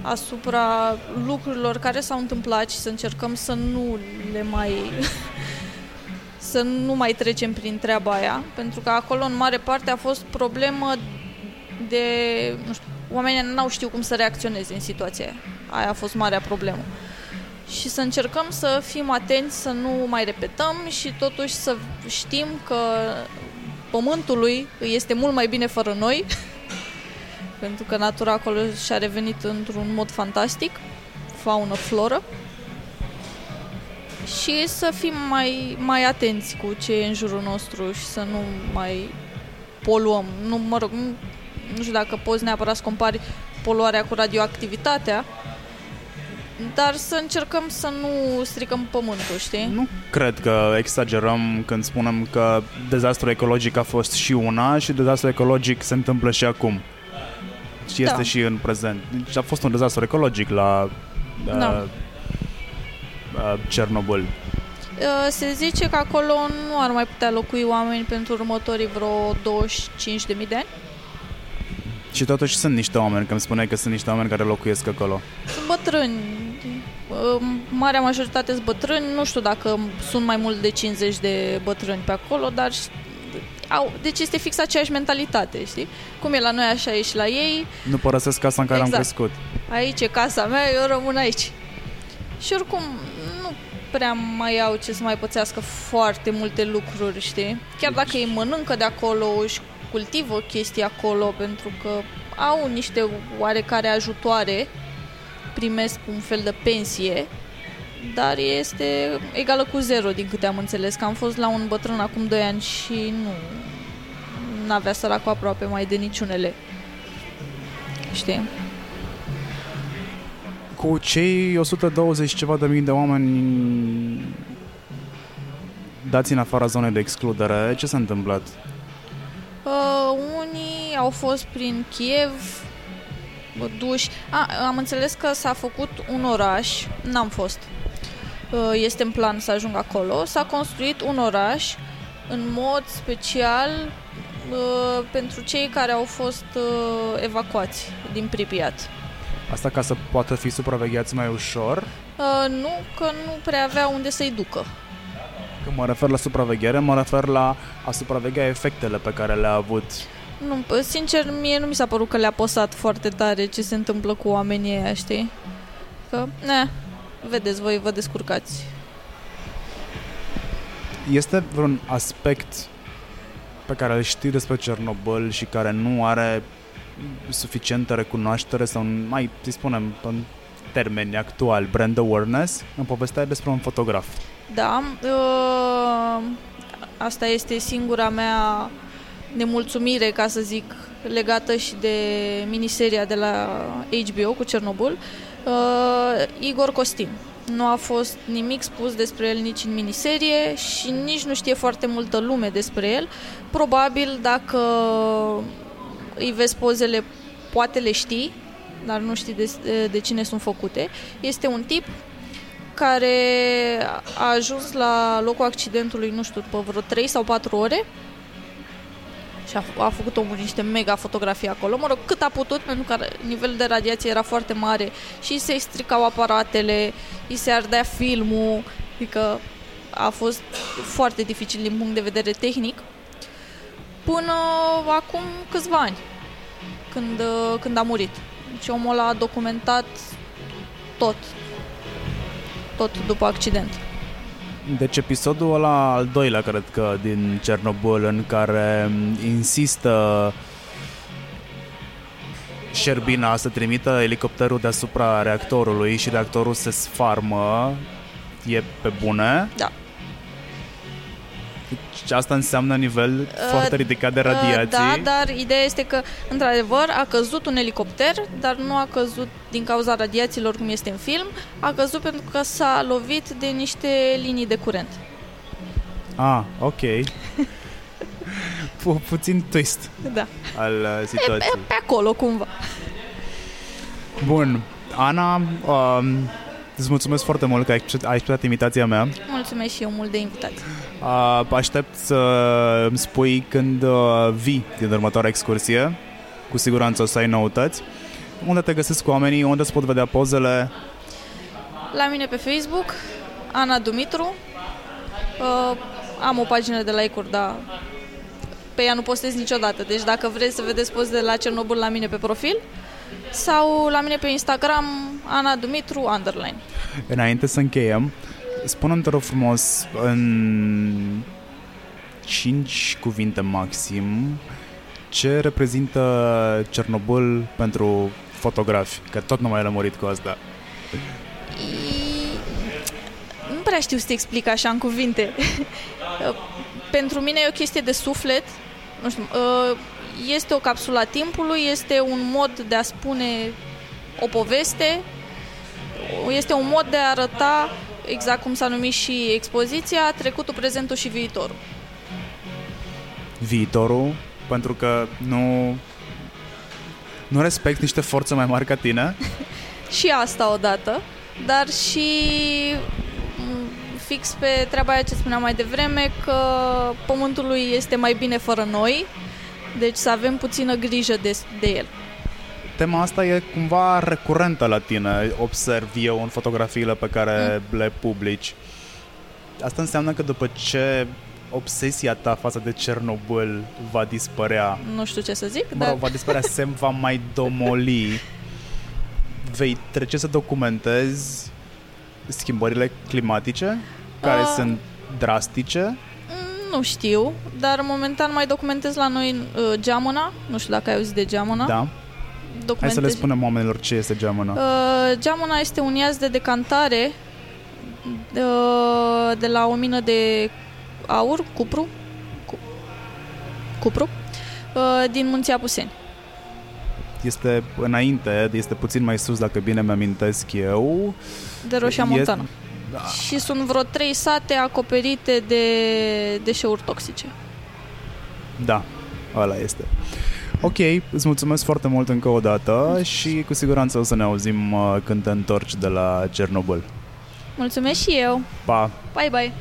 asupra lucrurilor care s-au întâmplat și să încercăm să nu le mai să nu mai trecem prin treaba aia, pentru că acolo în mare parte a fost problemă de, nu știu, oamenii n-au știu cum să reacționeze în situația aia. Aia a fost marea problemă. Și să încercăm să fim atenți, să nu mai repetăm și totuși să știm că pământului îi este mult mai bine fără noi, pentru că natura acolo și-a revenit într-un mod fantastic, faună, floră, și să fim mai, mai atenți cu ce e în jurul nostru și să nu mai poluăm. Nu, mă rog, nu, nu știu dacă poți neapărat să compari poluarea cu radioactivitatea, dar să încercăm să nu stricăm pământul, știi?
nu cred că exagerăm când spunem că dezastru ecologic a fost și una și dezastru ecologic se întâmplă și acum. Și este
Da.
și în prezent. Deci a fost un dezastru ecologic la
Da.
uh, uh, Cernobâl.
Uh, Se zice că acolo nu ar mai putea locui oameni pentru următorii vreo 25.000 de ani.
Și totuși sunt niște oameni, că îmi spuneai că sunt niște oameni care locuiesc acolo.
Sunt bătrâni. Uh, Marea majoritate sunt bătrâni. Nu știu dacă sunt mai mult de 50 de bătrâni pe acolo, dar au, deci este fix aceeași mentalitate, știi? Cum e la noi, așa e și la ei.
Nu părăsesc casa în care am
Exact.
crescut.
Aici e casa mea, eu rămân aici. Și oricum, nu prea mai au ce să mai pățească foarte multe lucruri, știi? Chiar dacă ei mănâncă de acolo, își cultivă chestii acolo, pentru că au niște oarecare ajutoare, primesc un fel de pensie, dar este egală cu zero, din câte am înțeles, că am fost la un bătrân acum 2 ani și nu avea săracul aproape mai de niciunele. Știi?
Cu cei 120 ceva de mii de oameni dați în afara zonei de excludere, ce s-a întâmplat?
Uh, unii au fost prin Kiev, duși. A, am înțeles că s-a făcut un oraș, n-am fost. Uh, este în plan să ajung acolo. S-a construit un oraș în mod special uh, pentru cei care au fost uh, evacuați din Pripyat.
Asta ca să poată fi supravegheați mai ușor?
Uh, nu, că nu prea avea unde să-i ducă.
Când mă refer la supraveghere, mă refer la a supraveghea efectele pe care le-a avut.
Nu, sincer, mie nu mi s-a părut că le-a posat foarte tare ce se întâmplă cu oamenii ăia, știi? Că, ne, vedeți, voi vă descurcați.
Este vreun aspect pe care îl știi despre Cernobâl și care nu are suficientă recunoaștere sau mai, să spunem, în termeni actuali, brand awareness, în povestea despre un fotograf.
Da, uh, asta este singura mea nemulțumire, ca să zic, legată și de miniseria de la HBO cu Cernobâl. Uh, Igor Costin. Nu a fost nimic spus despre el nici în miniserie și nici nu știe foarte multă lume despre el. Probabil dacă îi vezi pozele, poate le știi, dar nu știi de, de cine sunt făcute. Este un tip care a ajuns la locul accidentului, nu știu, după vreo 3 sau 4 ore. Și a, a făcut omul niște mega fotografii acolo, mă rog, cât a putut, pentru că nivelul de radiație era foarte mare. Și se stricau aparatele, îi se ardea filmul, adică a fost foarte dificil din punct de vedere tehnic, până acum câțiva ani, când, când a murit. Și omul a documentat tot, tot după accident.
Deci episodul ăla al doilea, cred că, din Cernobâl, în care insistă Șerbina să trimită elicopterul deasupra reactorului și reactorul se sfarmă, e pe bune?
Da.
Deci asta înseamnă nivel uh, foarte ridicat de radiații. Uh,
da, dar ideea este că, într-adevăr, a căzut un elicopter, dar nu a căzut din cauza radiațiilor, cum este în film, a căzut pentru că s-a lovit de niște linii de curent.
Ah, ok. Pu- puțin twist
da.
al uh, situației.
E, pe, pe acolo, cumva.
Bun. Ana, um, Îți mulțumesc foarte mult că ai acceptat invitația mea.
Mulțumesc și eu mult de invitație.
Aștept să îmi spui când uh, vii din următoarea excursie. Cu siguranță o să ai noutăți. Unde te găsesc cu oamenii? Unde îți pot vedea pozele?
La mine pe Facebook, Ana Dumitru. Uh, am o pagină de like-uri, dar pe ea nu postez niciodată. Deci dacă vreți să vedeți pozele de la Cernobâl la mine pe profil, sau la mine pe Instagram Ana Dumitru Underline.
Înainte să încheiem, spune-mi te rog frumos în 5 cuvinte maxim ce reprezintă Cernobâl pentru fotografi, că tot nu mai ai lămurit cu asta.
Nu prea știu să te explic așa în cuvinte. pentru mine e o chestie de suflet, nu știu, uh, este o capsula timpului, este un mod de a spune o poveste, este un mod de a arăta, exact cum s-a numit și expoziția, trecutul, prezentul și viitorul.
Viitorul, pentru că nu, nu respect niște forțe mai mari ca tine?
și asta odată, dar și mm, fix pe treaba aia ce spuneam mai devreme, că pământului este mai bine fără noi, deci să avem puțină grijă de, de el.
Tema asta e cumva recurentă la tine, observ eu în fotografiile pe care mm. le publici. Asta înseamnă că după ce obsesia ta față de Cernobâl va dispărea.
Nu știu ce să zic,
mă
dar...
va dispărea, se va mai domoli. Vei trece să documentezi schimbările climatice, care uh... sunt drastice
nu știu, dar momentan mai documentez la noi uh, Geamăna. Nu știu dacă ai auzit de Geamăna.
Da. Documentez... Hai să le spunem oamenilor ce este Geamăna.
Uh, Geamăna este un iaz de decantare de, de la o mină de aur, cupru, cu, cupru, uh, din Munții Apuseni.
Este înainte, este puțin mai sus, dacă bine mi-amintesc eu.
De Roșia Montană. Da. Și sunt vreo trei sate acoperite de deșeuri toxice.
Da, ăla este. Ok, îți mulțumesc foarte mult încă o dată și cu siguranță o să ne auzim uh, când te întorci de la Cernobâl.
Mulțumesc și eu.
Pa!
Bye, bye!